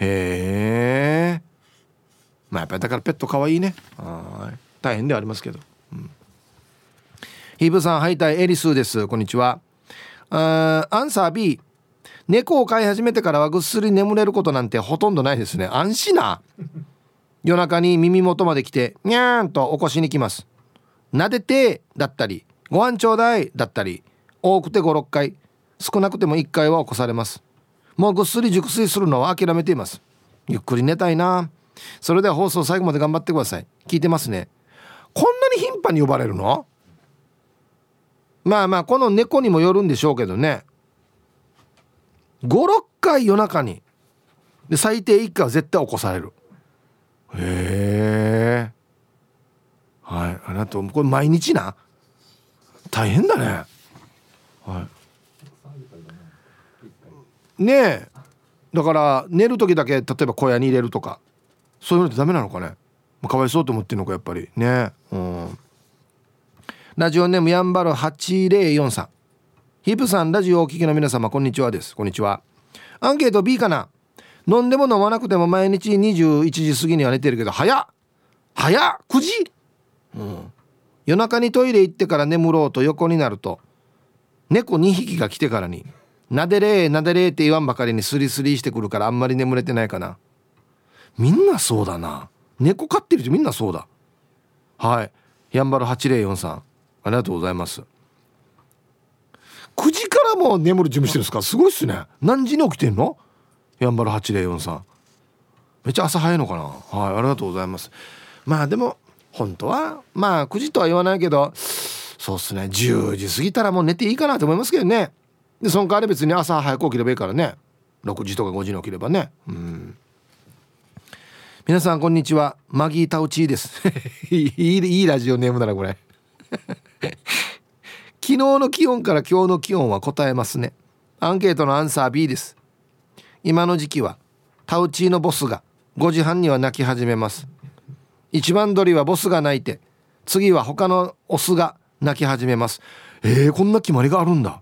えまあやっぱりだからペット可愛いね。はい。大変ではありますけど、うん、ヒーブさんハイタイエリスです。こんにちは。あアンサー B 猫を飼い始めてからはぐっすり眠れることなんてほとんどないですね。安心な。夜中に耳元まで来てにゃーんと起こしに来ます。撫でてだったりご飯ちょうだいだったり多くて56回少なくても1回は起こされます。もうぐっすり熟睡するのは諦めています。ゆっくり寝たいな。それでは放送最後まで頑張ってください。聞いてますね。こんなに頻繁に呼ばれるの？まあまあこの猫にもよるんでしょうけどね。56回夜中に。で最低1回は絶対起こされる。へえ。はい。ありがとうこれ毎日な？大変だね。はい。ねえ。だから寝る時だけ例えば小屋に入れるとかそういうのってダメなのかね？かわいそうと思ってるのかやっぱり。ねうん。ラジオネームやんばる8043ヒープさんラジオをお聞きの皆様こんにちはです。こんにちは。アンケート B かな？飲んでも飲まなくても毎日21時過ぎには寝てるけど早っ。早っ。9時？うん。夜中にトイレ行ってから眠ろうと横になると猫2匹が来てからに「なでれーなでれー」って言わんばかりにスリスリしてくるからあんまり眠れてないかな。みんなそうだな。猫飼ってる人みんなそうだ。はい。やんばる8043ありがとうございます。9時からも眠る準備してるんですか？すごいっすね。何時に起きてんの？やんばる8043めっちゃ朝早いのかな？はいありがとうございます。まあでも本当はまあ9時とは言わないけどそうっすね。10時過ぎたらもう寝ていいかなと思いますけどね。でその代わり別に朝早く起きればいいからね。6時とか5時に起きればね。うん。皆さんこんにちは。マギータウチーです。<laughs> いいいいラジオネームだなこれ。<laughs> 昨日の気温から今日の気温は答えますね。アンケートのアンサー B です。今の時期はタウチーのボスが5時半には泣き始めます。一番鳥はボスが泣いて次は他のオスが泣き始めます。えー、こんな決まりがあるんだ。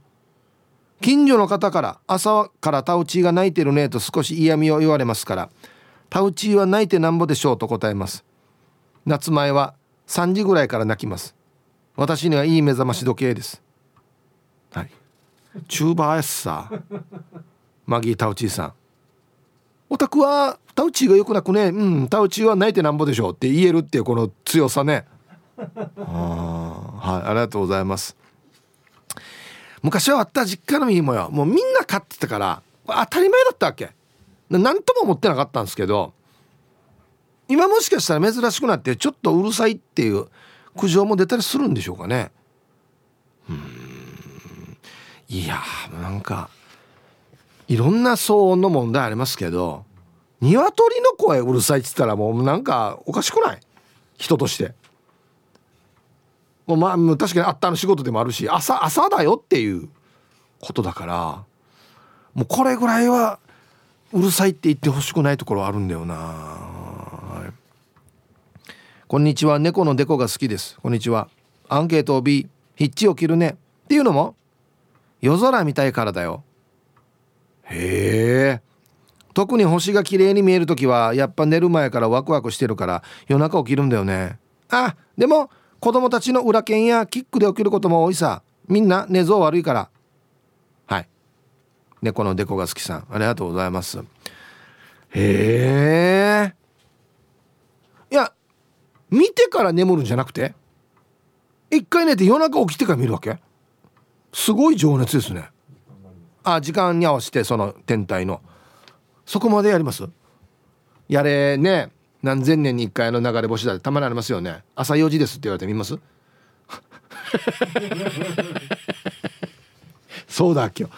近所の方から朝からタウチーが泣いてるねと少し嫌味を言われますからタウチーは泣いてなんぼでしょうと答えます。夏前は3時ぐらいから泣きます。私にはいい目覚まし時計です。はい。チューバーやしさマギータウチーさん。オタクはタウチーがよくなくねうんタウチーは泣いてなんぼでしょうって言えるっていうこの強さね。<laughs> あはいありがとうございます。昔はあった実家の実もよ。もうみんな飼ってたから当たり前だったわけ。何とも思ってなかったんですけど今もしかしたら珍しくなってちょっとうるさいっていう苦情も出たりするんでしょうかね。うん。いやーなんかいろんな騒音の問題ありますけど鶏の声うるさいっつったらもうなんかおかしくない？人として。もうまあ確かにあったの仕事でもあるし朝朝だよっていうことだからもうこれぐらいはうるさいって言ってほしくないところあるんだよな、こんにちは。猫のデコが好きです。こんにちは。アンケートを B ヒッチを切るね。っていうのも夜空見たいからだよ。へえ。特に星が綺麗に見える時はやっぱ寝る前からワクワクしてるから夜中起きるんだよね。あでも子供たちの裏剣やキックで起きることも多いさ。みんな寝相悪いから。はい。猫のデコが好きさんありがとうございます。へえ。いや見てから眠るんじゃなくて一回寝て夜中起きてから見るわけ？すごい情熱ですね。あ時間に合わせてその天体の。そこまでやります？やれね。何千年に1回の流れ星だってたまにありますよね。朝4時ですって言われてみます？<laughs> そうだ今日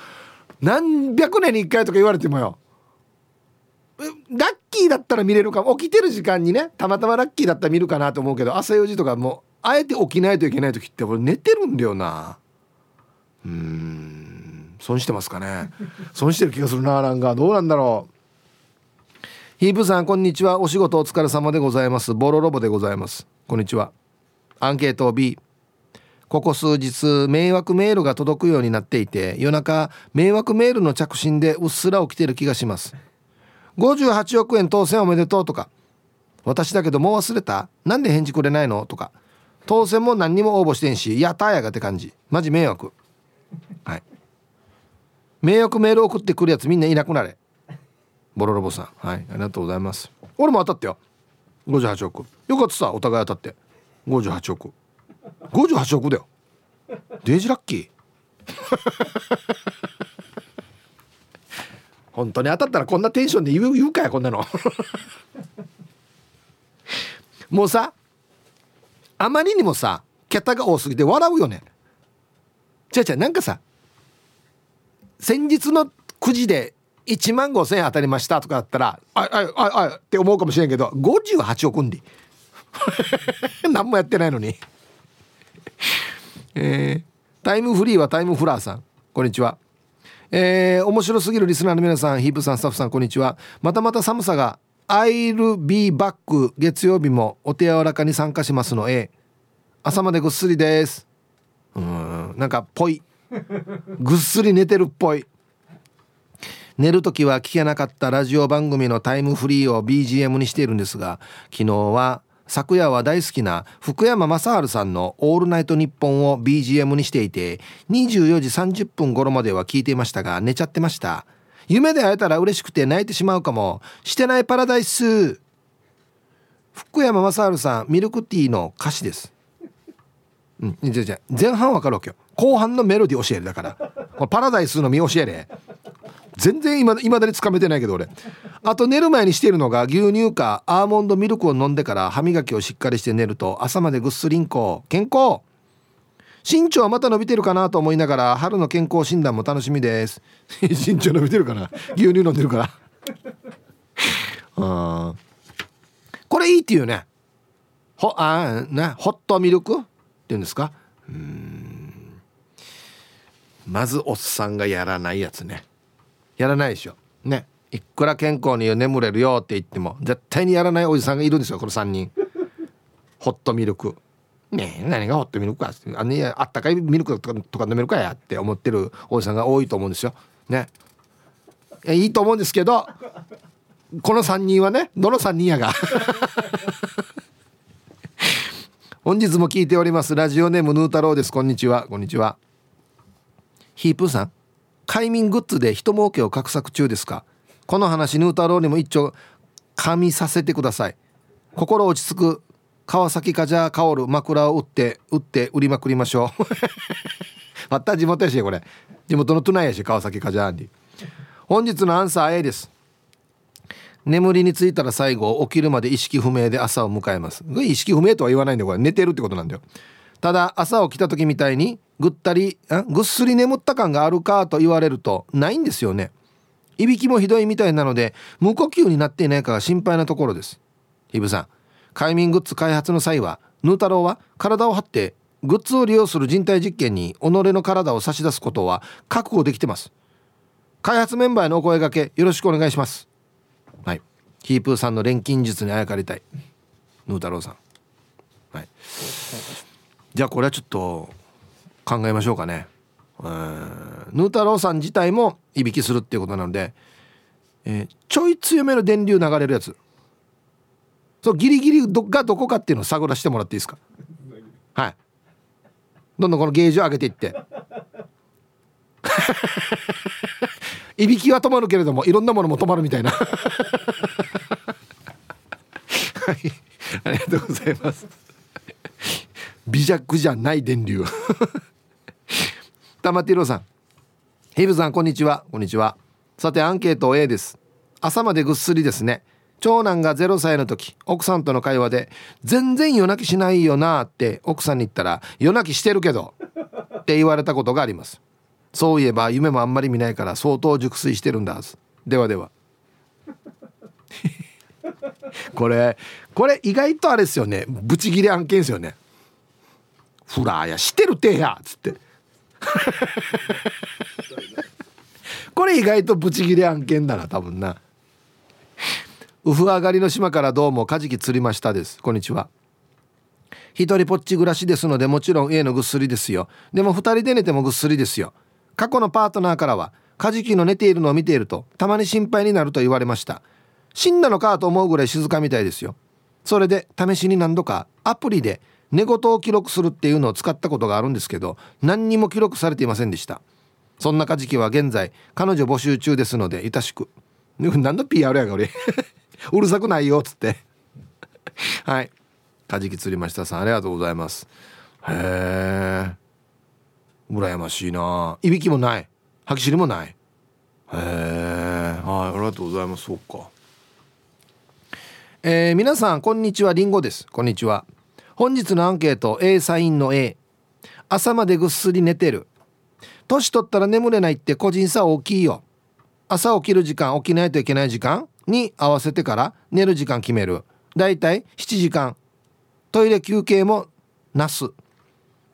何百年に1回とか言われてもよ。ラッキーだったら見れるかも。起きてる時間にねたまたまラッキーだったら見るかなと思うけど朝4時とかもうあえて起きないといけない時って俺寝てるんだよな。うん。損してますかね。損してる気がするななんか。どうなんだろう。ヒープさんこんにちは。お仕事お疲れ様でございます。ボロロボでございます。こんにちは。アンケート B ここ数日迷惑メールが届くようになっていて夜中迷惑メールの着信でうっすら起きてる気がします。58億円当選おめでとうとか。私だけどもう忘れた？なんで返事くれないの？とか。当選も何にも応募してんしやったやがって感じ。マジ迷惑。はい。迷惑メール送ってくるやつみんないなくなれ。ボロロボさん。はいありがとうございます。俺も当たったよ。58億。よかったさお互い当たって。58億。58億だよ。デージラッキー。<laughs> 本当に当たったらこんなテンションで言う言うかやこんなの。<laughs> もうさあまりにもさ桁が多すぎて笑うよね。じゃじゃなんかさ先日の9時で1万5千円当たりましたとかだったらあいあいあいあいって思うかもしれんけど58億んで <laughs> 何もやってないのに。えー、タイムフリーはタイムフラーさん。こんにちは。えー、面白すぎるリスナーの皆さんヒープさんスタッフさんこんにちは。またまた寒さが「I'll be back」月曜日もお手柔らかに参加しますの A 朝までぐっすりです。うんなんかぽい。ぐっすり寝てるっぽい。寝る時は聞けなかったラジオ番組のタイムフリーを BGM にしているんですが昨日は昨夜は大好きな福山雅治さんの「オールナイトニッポン」を BGM にしていて24時30分頃までは聞いていましたが寝ちゃってました。夢で会えたら嬉しくて泣いてしまうかも。してないパラダイス。福山雅治さんミルクティーの歌詞です。うんじゃじゃ前半わかるわけよ。後半のメロディー教えるだから。これパラダイスの見教えれ。全然いまだにつかめてないけど俺。あと寝る前にしているのが牛乳かアーモンドミルクを飲んでから歯磨きをしっかりして寝ると朝までぐっすりんこ健康。身長はまた伸びてるかなと思いながら春の健康診断も楽しみです。<laughs> 身長伸びてるかな？牛乳飲んでるから。あこれいいっていうね。ほあなホットミルクっていうんですか？うん。まずおっさんがやらないやつね。やらないでしょ。ね。いくら健康に眠れるよって言っても絶対にやらないおじさんがいるんですよこの3人。ホットミルク。ねえ何がホットミルクかあ,、ね、あったかいミルクとかとか飲めるかやって思ってるおじさんが多いと思うんですよ。ね。いいと思うんですけどこの3人はねどの3人やが。<laughs> 本日も聞いております。ラジオネームヌー太郎です。こんにちは。こんにちは。ヒープーさん快眠グッズで人儲けを画策中ですか？この話ヌー太郎にも一丁噛みさせてください。心落ち着く。川崎カジャー香る枕を打って打って売りまくりましょう。<laughs> また地元やしこれ。地元の都内やし川崎カジャーに。本日のアンサー A です。眠りについたら最後起きるまで意識不明で朝を迎えます。意識不明とは言わないんだこれ。寝てるってことなんだよ。ただ朝起きた時みたいにぐったりぐっすり眠った感があるかと言われるとないんですよね。いびきもひどいみたいなので無呼吸になっていないかが心配なところです。イブさん快眠グッズ開発の際はヌー太郎は体を張ってグッズを利用する人体実験に己の体を差し出すことは覚悟できてます。開発メンバーへのお声掛けよろしくお願いします。はい。ヒープーさんの錬金術にあやかりたい。ヌー太郎さん。はい。じゃあこれはちょっと考えましょうかね。ヌー太郎さん自体もいびきするっていうことなので、えー、ちょい強めの電流流れるやつ。そうギリギリどがどこかっていうのを探らせてもらっていいですか？はい。どんどんこのゲージを上げていって。<laughs> いびきは止まるけれどもいろんなものも止まるみたいな。はい。ありがとうございます。<laughs> 微弱じゃない電流玉ティロさん。ヒブさんこんにちは。こんにちは。さてアンケート A です。朝までぐっすりですね。長男が0歳の時奥さんとの会話で「全然夜泣きしないよな」って奥さんに言ったら「夜泣きしてるけど」って言われたことがあります。そういえば夢もあんまり見ないから相当熟睡してるんだはず。ではでは。<laughs> これこれ意外とあれですよね。ブチギレ案件ですよね。フラーやしてるてやっつって。<laughs> これ意外とブチギレ案件だな多分な。ウフ上がりの島からどうもカジキ釣りましたです。こんにちは。一人ぽっち暮らしですのでもちろん家のぐっすりですよ。でも二人で寝てもぐっすりですよ。過去のパートナーからはカジキの寝ているのを見ているとたまに心配になると言われました。死んだのかと思うぐらい静かみたいですよ。それで試しに何度かアプリで寝言を記録するっていうのを使ったことがあるんですけど何にも記録されていませんでした。そんなカジキは現在彼女募集中ですのでいたしく。何の PR やが俺 <laughs> うるさくないよっつって。<laughs> はい。カジキ釣りましたさんありがとうございます。へえ羨ましいな。いびきもない。吐き知りもない。へえはいありがとうございます。そうか。えー、皆さんこんにちは。りんごです。こんにちは。本日のアンケート A サインの A 朝までぐっすり寝てる。年取ったら眠れないって個人差大きいよ。朝起きる時間起きないといけない時間に合わせてから寝る時間決める。だいたい7時間。トイレ休憩もなす。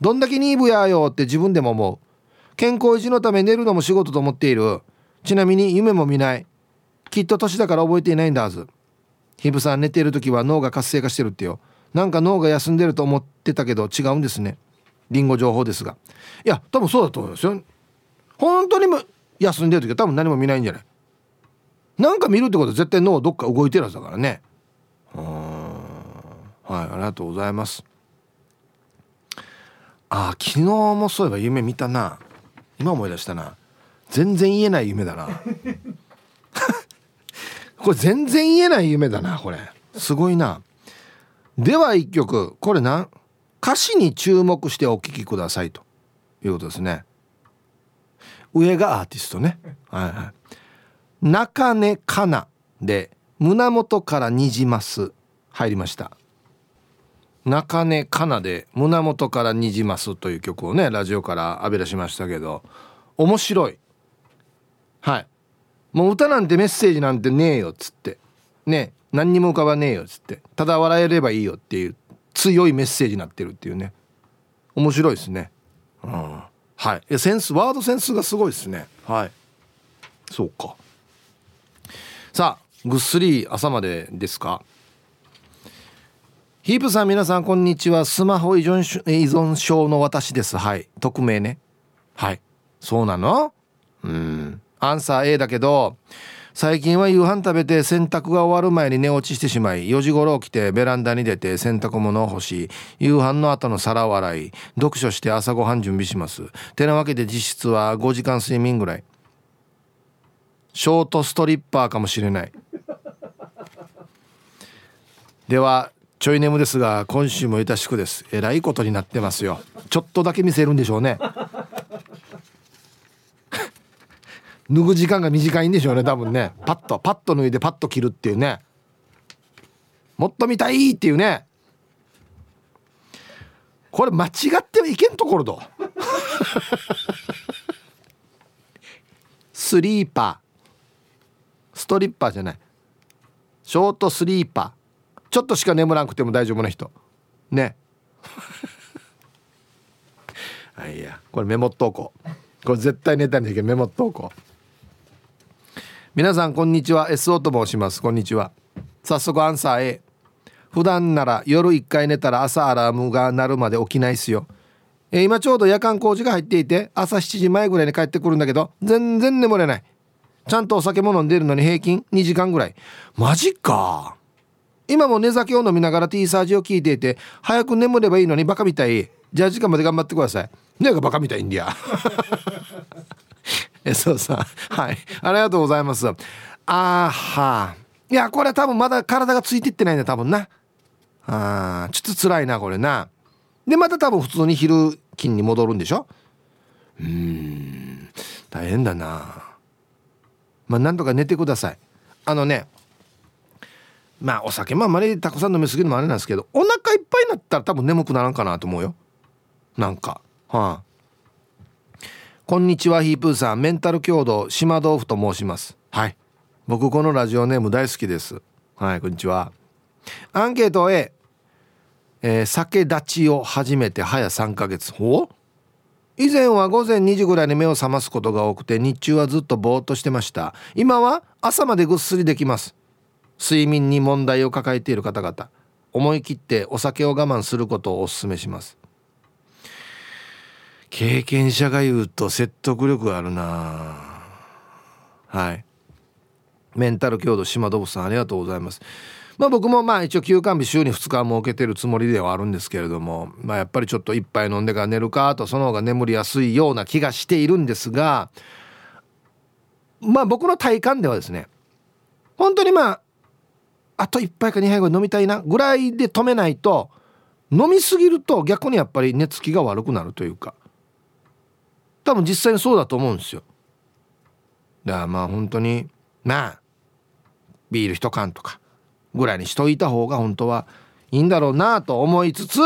どんだけニーブやよって自分でも思う。健康維持のため寝るのも仕事と思っている。ちなみに夢も見ない。きっと年だから覚えていないんだはず。ヒブさん寝てる時は脳が活性化してるってよ。なんか脳が休んでると思ってたけど違うんですね。リンゴ情報ですが。いや多分そうだと思いますよ。本当にも休んでる時は多分何も見ないんじゃない。なんか見るってことは絶対脳どっか動いてるはずだからね。うんはいありがとうございます。あ昨日もそういえば夢見たな。今思い出したな。全然言えない夢だな。<laughs> これ全然言えない夢だなこれ。すごいな。では一曲これな歌詞に注目してお聴きくださいということですね。上がアーティストね。はいはい。中根かなで胸元からにじます入りました。中根かなで胸元からにじますという曲をねラジオから浴び出しましたけど面白い。はい。もう歌なんてメッセージなんてねえよっつって。ね。何にも浮かばねえよっつってただ笑えればいいよっていう強いメッセージになってるっていうね。面白いですね。うん。はい。センスワードセンスがすごいですね。はい。そうか。さあぐっすり朝までですか？ヒープさん皆さんこんにちは。スマホ依存依存症の私です。はい。匿名ね。はい。そうなの？うん。アンサー A だけど最近は夕飯食べて洗濯が終わる前に寝落ちしてしまい4時頃起きてベランダに出て洗濯物を干し夕飯の後の皿を洗い読書して朝ごはん準備します。てなわけで実質は5時間睡眠ぐらい。ショートストリッパーかもしれない。ではちょい眠ですが今週もいたしくです。えらいことになってますよ。ちょっとだけ見せるんでしょうね。脱ぐ時間が短いんでしょうね多分ね。パッとパッと脱いでパッと切るっていうね。もっと見たいっていうね。これ間違ってはいけんところと <laughs> スリーパー。ストリッパーじゃない。ショートスリーパー。ちょっとしか眠らなくても大丈夫な人。ね。<laughs> あいや。これメモっとこう。これ絶対寝たいんだけどメモっとこう。皆さんこんにちは。SO と申します。こんにちは。早速アンサー A 普段なら夜1回寝たら朝アラームが鳴るまで起きないっすよ。え今ちょうど夜間工事が入っていて朝7時前ぐらいに帰ってくるんだけど全然眠れない。ちゃんとお酒も飲んでるのに平均2時間ぐらい。マジか。今も寝酒を飲みながら T サージを聞いていて早く眠ればいいのにバカみたい。じゃあ時間まで頑張ってください。ねがバカみたいんだよえ <laughs> そうさ。はい。ありがとうございます。あーはいやこれ多分まだ体がついていってないんだ多分な。あーちょっと辛いなこれな。でまた多分普通に昼勤に戻るんでしょ？うん。大変だな。まあなんとか寝てください。あのねまあお酒もあまりたくさん飲みすぎるのもあれなんですけどお腹いっぱいになったら多分眠くならんかなと思うよ。なんか。は、あ、こんにちはヒープーさん。メンタル強度島豆腐と申します。はい。僕このラジオネーム大好きです。はいこんにちは。アンケート A えー、酒立ちを始めて早3ヶ月。ほ以前は午前2時ぐらいに目を覚ますことが多くて日中はずっとぼーっとしてました。今は朝までぐっすりできます。睡眠に問題を抱えている方々。思い切ってお酒を我慢することをお勧めします経験者が言うと説得力あるな。はい。メンタル強度島動物さんありがとうございます。まあ僕もまあ一応休館日週に2日設けてるつもりではあるんですけれどもまあやっぱりちょっと一杯飲んでから寝るかとその方が眠りやすいような気がしているんですがまあ僕の体感ではですね本当にまああと1杯か2杯ぐらい飲みたいなぐらいで止めないと飲みすぎると逆にやっぱり寝つきが悪くなるというか多分実際にそうだと思うんですよ。だからまあ本当にまあビール一缶とかぐらいにしといた方が本当はいいんだろうなと思いつつ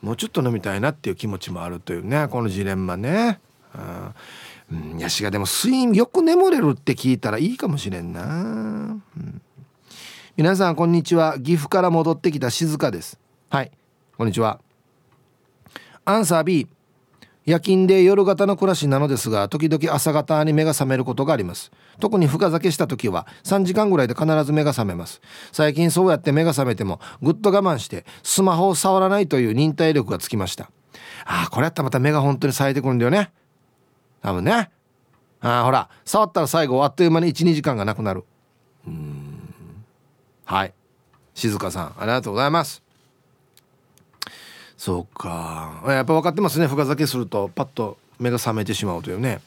もうちょっと飲みたいなっていう気持ちもあるというねこのジレンマね。うん、やしがでも睡眠よく眠れるって聞いたらいいかもしれんな、うん、皆さんこんにちは。岐阜から戻ってきた静香です。はい。こんにちは。アンサー B 夜勤で夜型の暮らしなのですが時々朝方に目が覚めることがあります。特に深酒した時は3時間ぐらいで必ず目が覚めます。最近そうやって目が覚めてもぐっと我慢してスマホを触らないという忍耐力がつきました。ああこれやったらまた目が本当に冴えてくるんだよね。多分ね。ああほら触ったら最後あっという間に12時間がなくなる。うん。はい。静香さんありがとうございます。そうか。やっぱ分かってますね。深酒するとパッと目が覚めてしまうというね。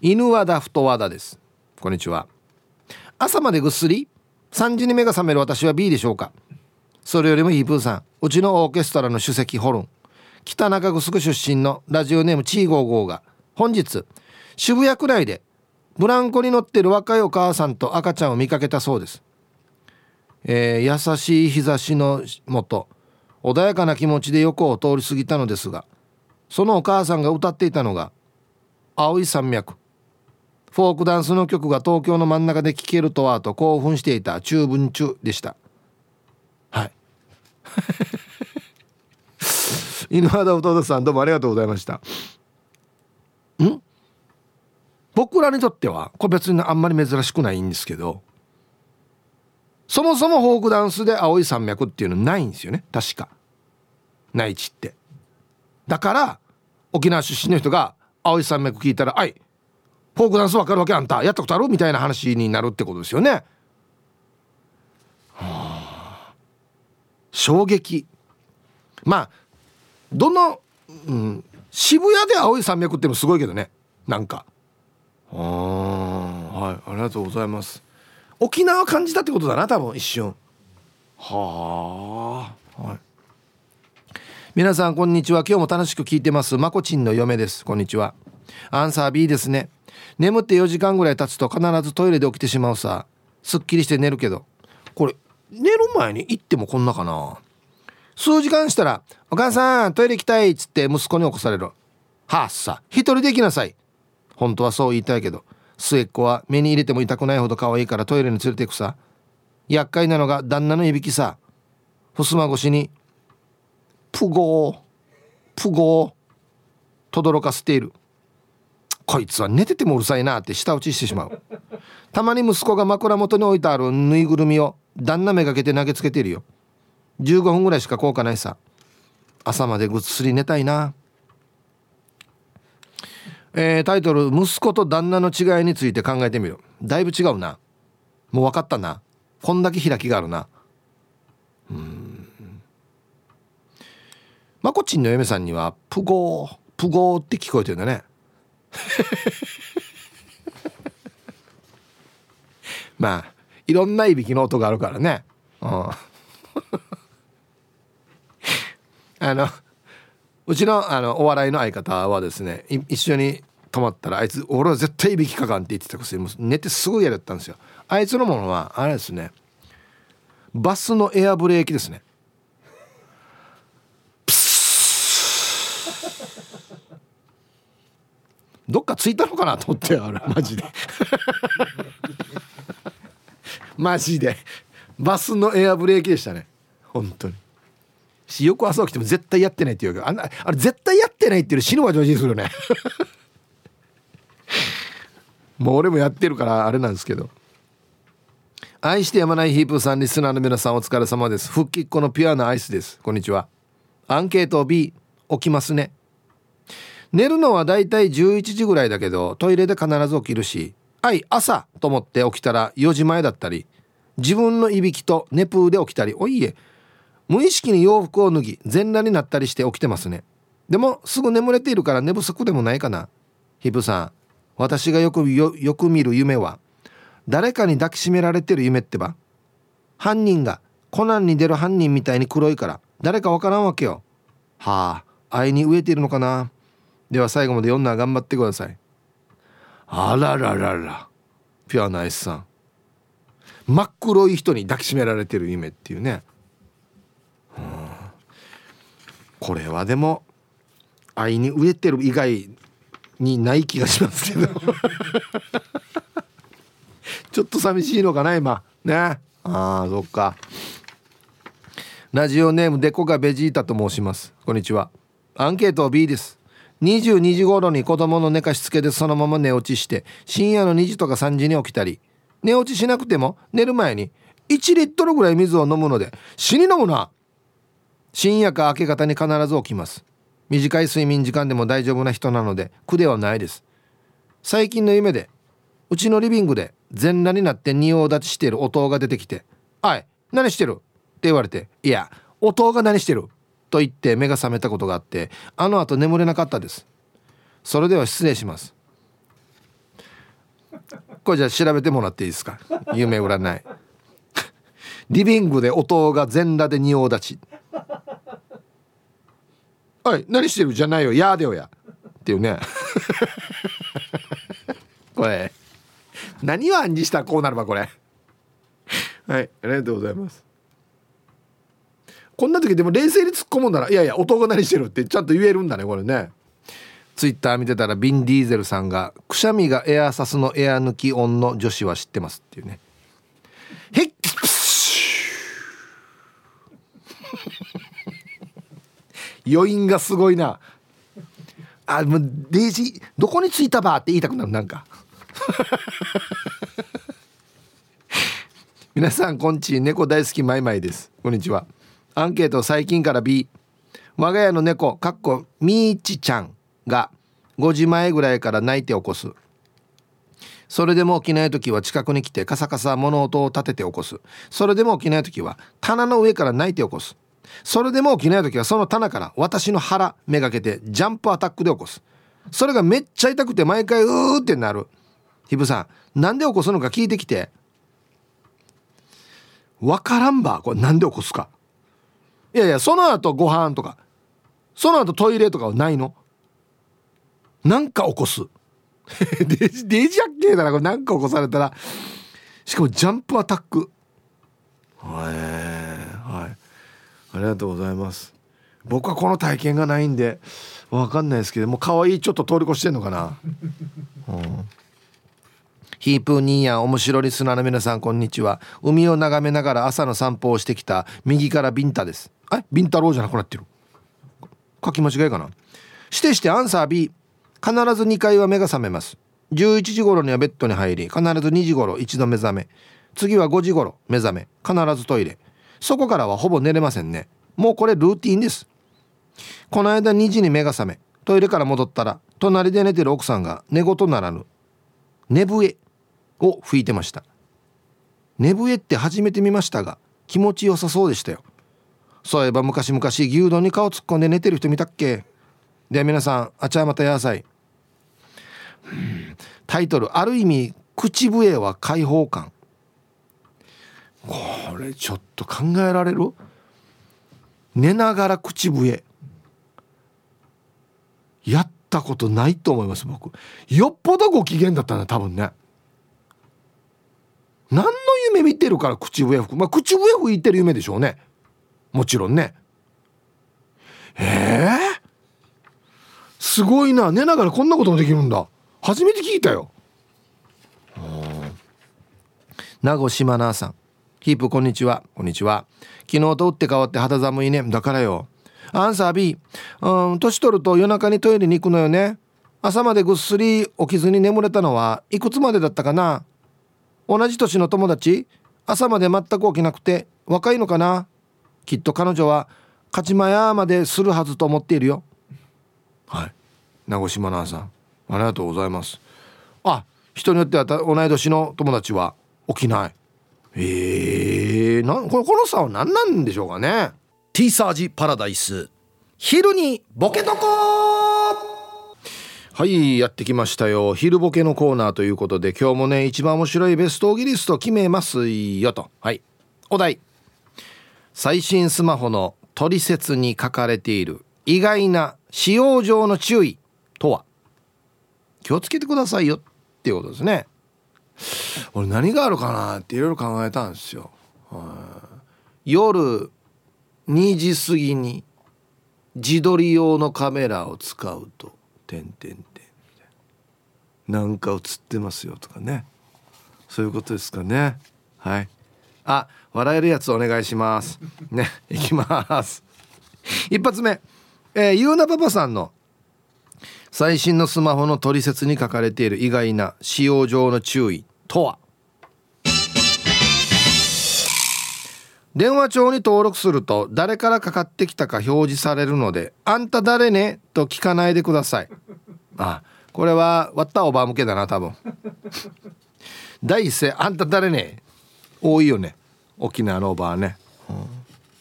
犬和田太和田です。こんにちは。朝までぐっすり？3時に目が覚める私は B でしょうか。それよりもイープーさんうちのオーケストラの首席ホルン北中城出身のラジオネームチーゴーゴーが本日渋谷区内でブランコに乗ってる若いお母さんと赤ちゃんを見かけたそうです、えー、優しい日差しのもと穏やかな気持ちで横を通り過ぎたのですがそのお母さんが歌っていたのが「青い山脈」フォークダンスの曲が東京の真ん中で聴けるとはと興奮していた中文中でした。はい。<laughs> 犬和田弟さんどうもありがとうございました。ん？僕らにとってはこれ別にあんまり珍しくないんですけどそもそもフォークダンスで青い山脈っていうのないんですよね確か。内地って。だから沖縄出身の人が青い山脈聞いたら「あいフォークダンス分かるわけあんた。やったことある?」みたいな話になるってことですよね。はあ、衝撃。まあどの、うん、渋谷で青い山脈ってもすごいけどね。なんか。あ。はいありがとうございます。沖縄感じたってことだな多分一瞬。はあ。はい皆さんこんにちは。今日も楽しく聞いてます。まこちんの嫁です。こんにちは。アンサー B ですね。眠って4時間ぐらい経つと必ずトイレで起きてしまうさ。すっきりして寝るけど。これ寝る前に行ってもこんなかな？数時間したら「お母さんトイレ行きたい」っつって息子に起こされる。はっさ。一人で行きなさい。本当はそう言いたいけど。末っ子は目に入れても痛くないほど可愛いからトイレに連れて行くさ。厄介なのが旦那のいびきさ。襖越しに「プゴープゴー」轟かせている。こいつは寝ててもうるさいなって舌打ちしてしまう。たまに息子が枕元に置いてあるぬいぐるみを旦那めがけて投げつけているよ。15分ぐらいしか効果ないさ。朝までぐっすり寝たいな。えー、タイトル「息子と旦那の違いについて考えてみる」だいぶ違うな。もう分かったな。こんだけ開きがあるな。うん。まこちんの嫁さんには「プゴープゴー」って聞こえてるんだね。<laughs> まあいろんないびきの音があるからね。うん。<laughs> あのうちのあのお笑いの相方はですね一緒に泊まったらあいつ俺は絶対いびきかかんって言ってたくせに寝てすぐやれたんですよ。あいつのものはあれですねバスのエアブレーキですね。どっかついたのかなと思ってあれマジで。<laughs> マジで。バスのエアブレーキでしたね。本当に。し翌朝起きても絶対やってないっていうかあんあれ絶対やってないっていう死ぬわ上手するよね。<laughs> もう俺もやってるからあれなんですけど。愛してやまないヒープさんリスナーの皆さんお疲れ様です。復帰っ子のピュアなアイスです。こんにちは。アンケート B 起きますね寝るのはだいたい11時ぐらいだけどトイレで必ず起きるしはい朝と思って起きたら4時前だったり自分のいびきとネプーで起きたりおいえ無意識に洋服を脱ぎ全裸になったりして起きてますね。でもすぐ眠れているから寝不足でもないかな。ヒプさん私がよくよく見る夢は誰かに抱きしめられてる夢ってば？犯人がコナンに出る犯人みたいに黒いから誰かわからんわけよ。はあ愛に飢えているのかな。では最後まで読んだら頑張ってください。あらららら。ピュアなアイスさん。真っ黒い人に抱きしめられてる夢っていうね、はあ、これはでも愛に飢えてる以外にない気がしますけど。<laughs> ちょっと寂しいのかな今。ね。ああそっか。ラジオネームデコがベジータと申します。こんにちは。アンケート B です。22時頃に子供の寝かしつけでそのまま寝落ちして深夜の2時とか3時に起きたり寝落ちしなくても寝る前に1リットルぐらい水を飲むので死に飲むな深夜か明け方に必ず起きます短い睡眠時間でも大丈夫な人なので苦ではないです最近の夢でうちのリビングで全裸になって仁王立ちしている音が出てきて「はい何してる?」って言われて「いや音が何してる?」と言って目が覚めたことがあってあの後眠れなかったです。それでは失礼します。これじゃあ調べてもらっていいですか？夢占い。リビングで音が全裸で仁王立ち。おい何してる？じゃないよ。やーでよや。っていうね。これ。何を暗示したらこうなるわこれ。はいありがとうございます。こんな時でも冷静に突っ込むなら「いやいや音が何してる」ってちゃんと言えるんだねこれね。ツイッター見てたらビン・ディーゼルさんが「くしゃみがエアサスのエア抜き音の女子は知ってます」っていうね「へっ余韻がすごいな。あもうデイジーどこに着いたばって言いたくなるなんか。<laughs> 皆さんこんち猫大好きマイマイです。こんにちは。アンケート最近から B 我が家の猫かっこみーちちゃんが5時前ぐらいから泣いて起こす。それでも起きない時は近くに来てカサカサ物音を立てて起こす。それでも起きない時は棚の上から泣いて起こす。それでも起きない時はその棚から私の腹めがけてジャンプアタックで起こす。それがめっちゃ痛くて毎回うーってなる。ひぶさんなんで起こすのか聞いてきて。わからんばこれなんで起こすか。いやいやその後ご飯とかその後トイレとかはないの？なんか起こす。<laughs> デジデジャッケーだなこれ。なんか起こされたら。しかもジャンプアタック。はいはい。ありがとうございます。僕はこの体験がないんでわかんないですけどもう可愛いちょっと通り越してんのかな、<laughs> うん、ヒープーニーヤン面白リスナーの皆さんこんにちは。海を眺めながら朝の散歩をしてきた右からビンタですえ？ビンタローじゃなくなってる。書き間違いかな？指定してアンサー B 必ず2回は目が覚めます。11時頃にはベッドに入り必ず2時頃一度目覚め。次は5時頃目覚め。必ずトイレ。そこからはほぼ寝れませんね。もうこれルーティンです。この間2時に目が覚め。トイレから戻ったら隣で寝てる奥さんが寝言ならぬ寝笛を吹いてました寝笛って初めて見ましたが気持ちよさそうでしたよ。そういえば昔々牛丼に顔突っ込んで寝てる人見たっけ？では皆さんあちゃまた野菜タイトルある意味口笛は開放感。これちょっと考えられる？寝ながら口笛。やったことないと思います僕。よっぽどご機嫌だったんだ多分ね。何の夢見てるから口笛吹く？まあ口笛吹いてる夢でしょうね。もちろんね。ええー、すごいな。寝ながらこんなこともできるんだ。初めて聞いたよ。名護島奈さんヒープこんにちは。こんにちは。昨日と打って変わって肌寒いね。だからよ。アンサー B うん年取ると夜中にトイレに行くのよね。朝までぐっすり起きずに眠れたのはいくつまでだったかな。同じ年の友達。朝まで全く起きなくて若いのかな。きっと彼女は勝ち間屋までするはずと思っているよ。はい。名越真奈さん。ありがとうございます。あ人によっては同い年の友達は起きないえー、なこのこの差は何なんでしょうかね。T サージパラダイス。昼にボケとこはいやってきましたよ。昼ボケのコーナーということで今日もね一番面白いベストオギリスト決めますよと。はい。お題最新スマホの取説に書かれている意外な使用上の注意とは？気をつけてくださいよ。っていうことですね。俺何があるかなっていろいろ考えたんですよ。夜2時過ぎに自撮り用のカメラを使うと「てんてんてん」なんか映ってますよとかね。そういうことですかね。はい。あ笑えるやつお願いします。ねいきます。一発目、えー、ゆうなパパさんの最新のスマホの取説に書かれている意外な使用上の注意とは？電話帳に登録すると誰からかかってきたか表示されるので「あんた誰ね?」と聞かないでください。あこれは割ったおば向けだな多分。第一声「あんた誰ね?」多いよね。沖縄のおばはね、うん、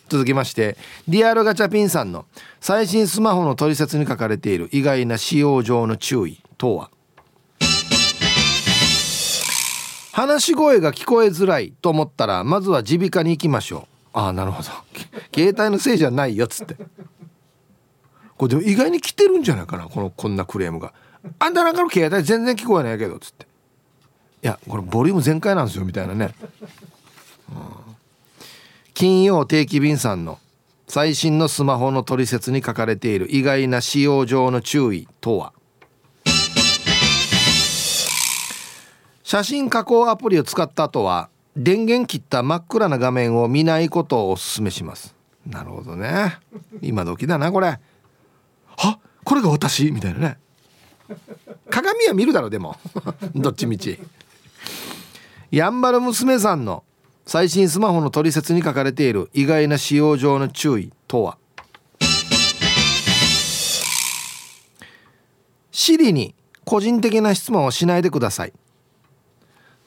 続きましてリアルガチャピンさんの最新スマホの取説に書かれている意外な使用上の注意とは？話し声が聞こえづらいと思ったらまずは耳鼻科に行きましょう。ああなるほど。携帯のせいじゃないよっつって。これでも意外に来てるんじゃないかなこのこんなクレームが。あんたなんかの携帯全然聞こえないけどっつって。いやこれボリューム全開なんですよみたいなね。金曜定期便さんの最新のスマホの取説に書かれている意外な使用上の注意とは？写真加工アプリを使った後は電源切った真っ暗な画面を見ないことをお勧めします。なるほどね。今時だなこれ。はこれが私？みたいなね。鏡は見るだろでも。<laughs> どっちみち。やんばる娘さんの最新スマホの取説に書かれている意外な使用上の注意とは？シリに個人的な質問をしないでください。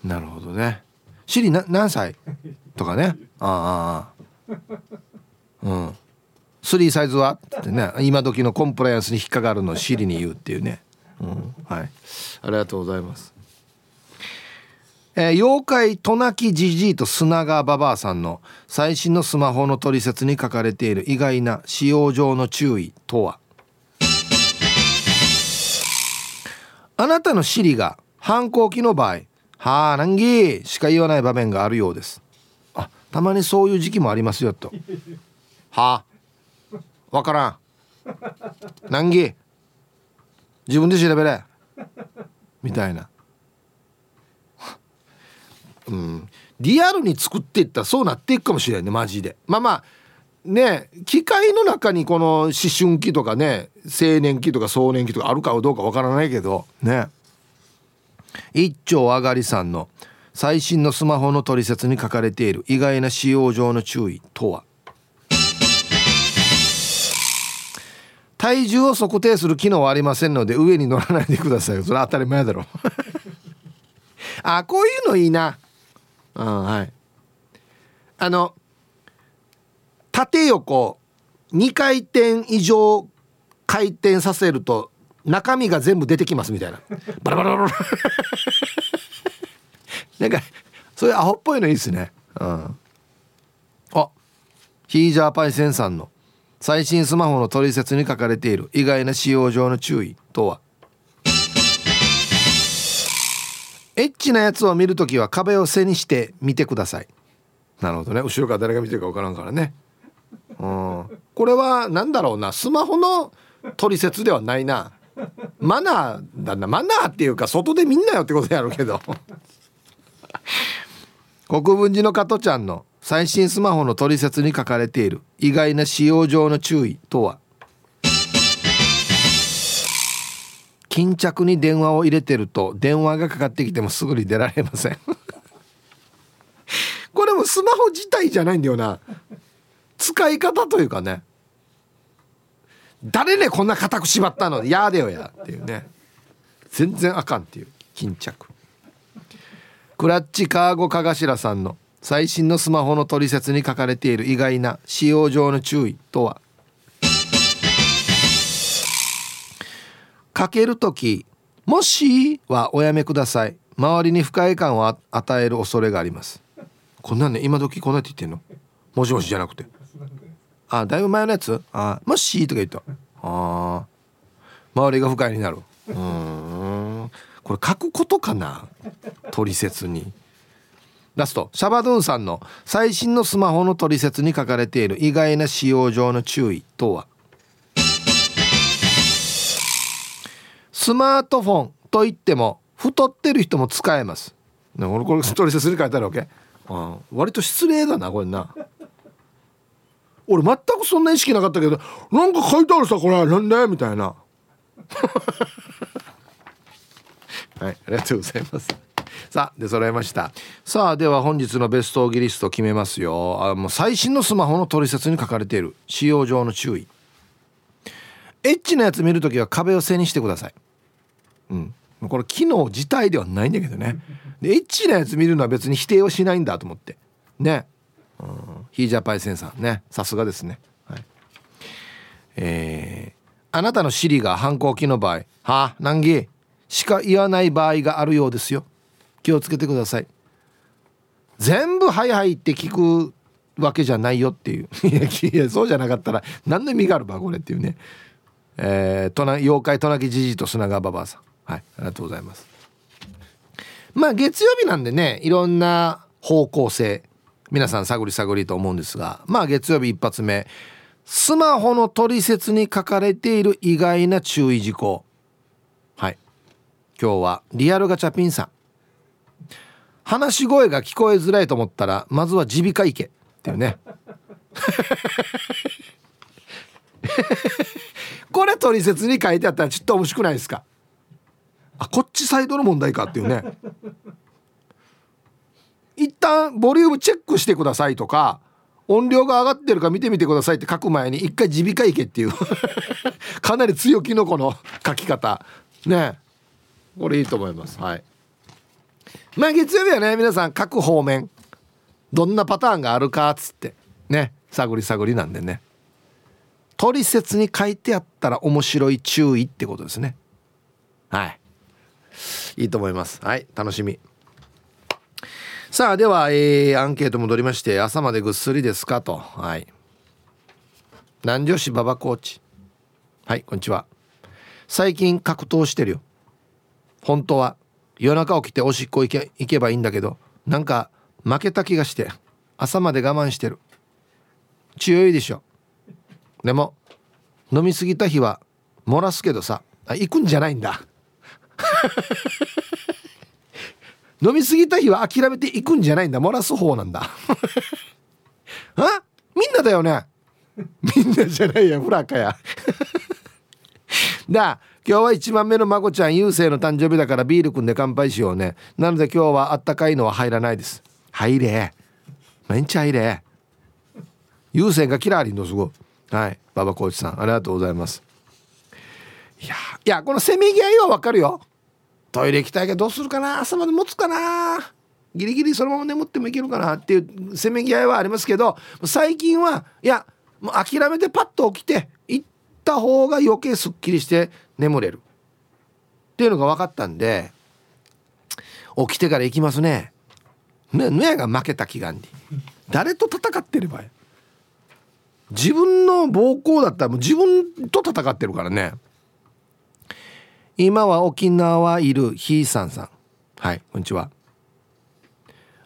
なるほどね。シリな何歳？とかね。ああうん。3サイズは？ってね。今時のコンプライアンスに引っかかるのをシリに言うっていうね、うん、はい。ありがとうございます。えー妖怪トナキジジイと砂川ババアさんの最新のスマホの取説に書かれている意外な使用上の注意とは？あなたのシリが反抗期の場合「はあ難儀」しか言わない場面があるようです。あたまにそういう時期もありますよと。はあ。わからん。難儀自分で調べれ。みたいな。うん。リアルに作っていったらそうなっていくかもしれないねマジで。まあまあね機械の中にこの思春期とかね青年期とか壮年期とかあるかどうかわからないけどね。一丁上がりさんの最新のスマホの取説に書かれている意外な使用上の注意とは？体重を測定する機能はありませんので上に乗らないでください。それ当たり前だろ。<laughs> あこういうのいいな。うんはいあの縦横2回転以上回転させると中身が全部出てきますみたいな。バラバラバラなんかそういうアホっぽいのいいですね。うん。あヒージャーパイセンさんの最新スマホの取説に書かれている意外な使用上の注意とは？エッチなやつを見るときは壁を背にして見てください。なるほどね。後ろから誰が見てるか分からんからね。うん。これは何だろうな。スマホの取説ではないな。マナーだな。マナーっていうか外で見んなよってことやるけど。国分寺の加トちゃんの最新スマホの取説に書かれている。意外な使用上の注意とは？巾着に電話を入れてると電話がかかってきてもすぐに出られません。<laughs> これもスマホ自体じゃないんだよな。使い方というかね。誰ねこんな固く縛ったのやでよやっていうね。全然あかんっていう巾着。クラッチカーゴカガシラさんの最新のスマホの取説に書かれている意外な使用上の注意とは？かける時もしはおやめください。周りに不快感を与える恐れがあります。こんなんね今時こんなって言ってんの？もしもしじゃなくて。あだいぶ前のやつ？あもしとか言った。あ周りが不快になる。うん。これ書くことかな？取説に。ラスト。シャバドゥンさんの最新のスマホの取説に書かれている意外な使用上の注意とは？スマートフォンといっても太ってる人も使えます。ね俺これ取説に書いてあるわけ？あ割と失礼だなこれな。俺全くそんな意識なかったけどなんか書いてあるさこれなんで？みたいな。<laughs> はいありがとうございます。さあで揃えました。さあでは本日のベストギリスト決めますよ。あもう最新のスマホの取説に書かれている使用上の注意。エッチなやつ見るときは壁を背にしてください。うん。これ機能自体ではないんだけどね。でエッチなやつ見るのは別に否定をしないんだと思って。ね。うん。ヒージャーパイセンさんね。さすがですね。はい。えー、あなたのシリが反抗期の場合「は？あ難儀」しか言わない場合があるようですよ。気をつけてください。全部「はいはい」って聞くわけじゃないよっていう。<laughs> いやそうじゃなかったら何の意味があるばこれっていうね。えー、妖怪トナキじじいと砂川ババアさんはいありがとうございます。まあ月曜日なんでねいろんな方向性皆さん探り探りと思うんですがまあ月曜日一発目スマホの取説に書かれている意外な注意事項。はい。今日はリアルガチャピンさん。話し声が聞こえづらいと思ったらまずは耳鼻科行けっていうね。<laughs> これ取説に書いてあったらちょっと面白くないですか？あこっちサイドの問題かっていうね。一旦ボリュームチェックしてくださいとか音量が上がってるか見てみてくださいって書く前に一回耳鼻科行けっていう <laughs> かなり強気のこの書き方。ね。これいいと思います。はい。まあ月曜日はね皆さん各方面どんなパターンがあるかっつってね。探り探りなんでね。取説に書いてあったら面白い注意ってことですね。はい。いいと思います。はい楽しみ。さあでは、えー、アンケート戻りまして朝までぐっすりですかと。はい。南城市馬場コーチはいこんにちは。最近格闘してるよ。本当は。夜中起きておしっこ行け行けばいいんだけどなんか負けた気がして朝まで我慢してる。強いでしょ。でも飲み過ぎた日は漏らすけどさ。あ行くんじゃないんだ。<laughs> 飲み過ぎた日は諦めて行くんじゃないんだ。漏らす方なんだ。<laughs> あ？みんなだよね。みんなじゃないやフラかや。<laughs> だ今日は1番目のまこちゃん優勢の誕生日だからビール組んで乾杯しようね。なので今日はあったかいのは入らないです。入れ。毎日入れ。優勢がキラーリンのすごい。はい。馬場コーチさんありがとうございます。いやいやこのせめぎ合いはわかるよ。トイレ行きたいけどどうするかな？朝まで持つかな？ギリギリそのまま眠ってもいけるかな？っていうせめぎ合いはありますけど最近はいやもう諦めてパッと起きて行った方が余計すっきりして眠れる。っていうのが分かったんで起きてから行きますね。ねぬやが負けた祈願に。誰と戦ってれば自分の暴行だったらもう自分と戦ってるからね。今は沖縄いるひいさんさん。はいこんにちは。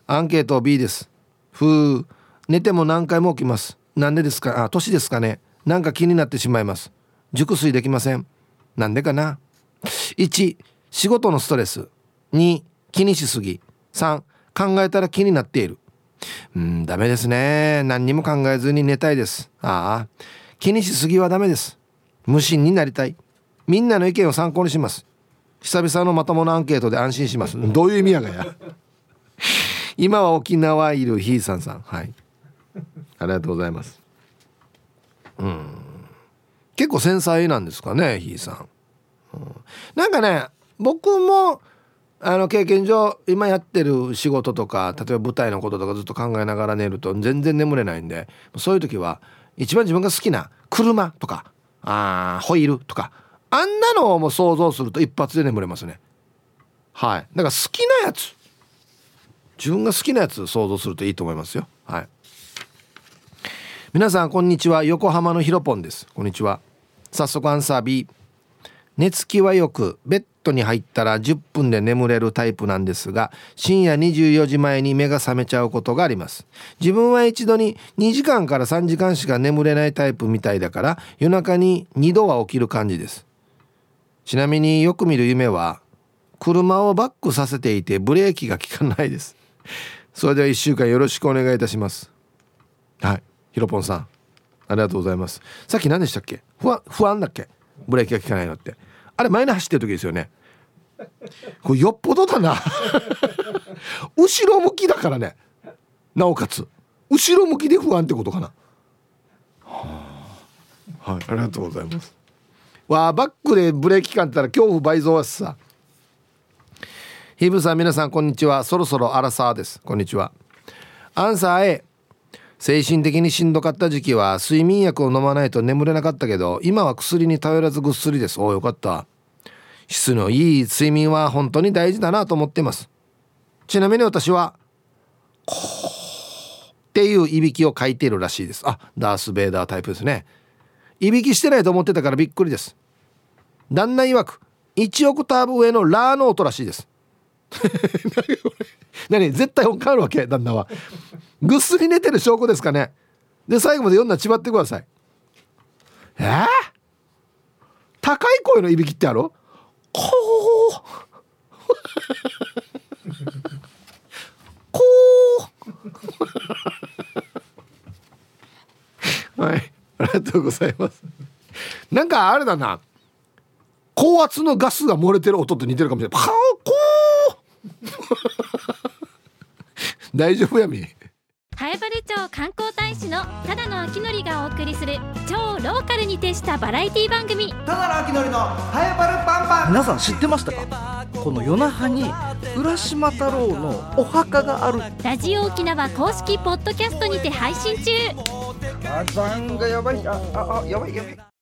アンケート B です。ふう寝ても何回も起きます。なんでですか？あ年ですかね。なんか気になってしまいます。熟睡できません。なんでかな？1仕事のストレス。2気にしすぎ。3考えたら気になっている。うんダメですね。何にも考えずに寝たいです。ああ気にしすぎはダメです。無心になりたい。みんなの意見を参考にします。久々のまともなアンケートで安心します。どういう意味やがや。今は沖縄いるひいさんさん。はい。ありがとうございます。うん。結構繊細なんですかねひいさん、うん、なんかね僕もあの経験上今やってる仕事とか例えば舞台のこととかずっと考えながら寝ると全然眠れないんでそういう時は一番自分が好きな車とかあホイールとかあんなのをもう想像すると一発で眠れますね。はい。だから好きなやつ。自分が好きなやつ想像するといいと思いますよ。はい。皆さんこんにちは。横浜のひろぽんです。こんにちは。早速アンサー B 寝つきはよくベッドに入ったら10分で眠れるタイプなんですが深夜24時前に目が覚めちゃうことがあります。自分は一度に2時間から3時間しか眠れないタイプみたいだから夜中に2度は起きる感じです。ちなみによく見る夢は車をバックさせていてブレーキが効かないです。それでは1週間よろしくお願いいたします。はい。ひろぽんさんありがとうございます。さっき何でしたっけ？不安不安だっけ？ブレーキが効かないのって。あれ前に走ってる時ですよね。これよっぽどだな。後ろ向きだからね。なおかつ。後ろ向きで不安ってことかな。はい。ありがとうございます。わあバックでブレーキ感ったら恐怖倍増はさ。ヒブさん皆さんこんにちは。そろそろアラサーです。こんにちは。アンサー A 精神的にしんどかった時期は睡眠薬を飲まないと眠れなかったけど今は薬に頼らずぐっすりです。およかった。質のいい睡眠は本当に大事だなと思っています。ちなみに私はこうっていういびきを書いているらしいです。あダース・ベイダータイプですね。いびきしてないと思ってたからびっくりです。旦那曰く。1オクターブ上のラーノートらしいです。<laughs> 何絶対音変わるわけ？旦那は。ぐっすり寝てる証拠ですかね？で最後まで読んだらちばってください。え？ー、高い声のいびきってある？こうこう <laughs> はい。ありがとうございます。なんかあれだな。高圧のガスが漏れてる音と似てるかもしれない。パオコー。<laughs> 大丈夫やみ。南原町観光大使のただの秋のりがお送りする超ローカルに徹したバラエティ番組。ただの秋のりのハエバルパンパン。皆さん知ってましたか？この夜那覇に浦島太郎のお墓がある。ラジオ沖縄公式ポッドキャストにて配信中。火山がやばいあああやばいやばい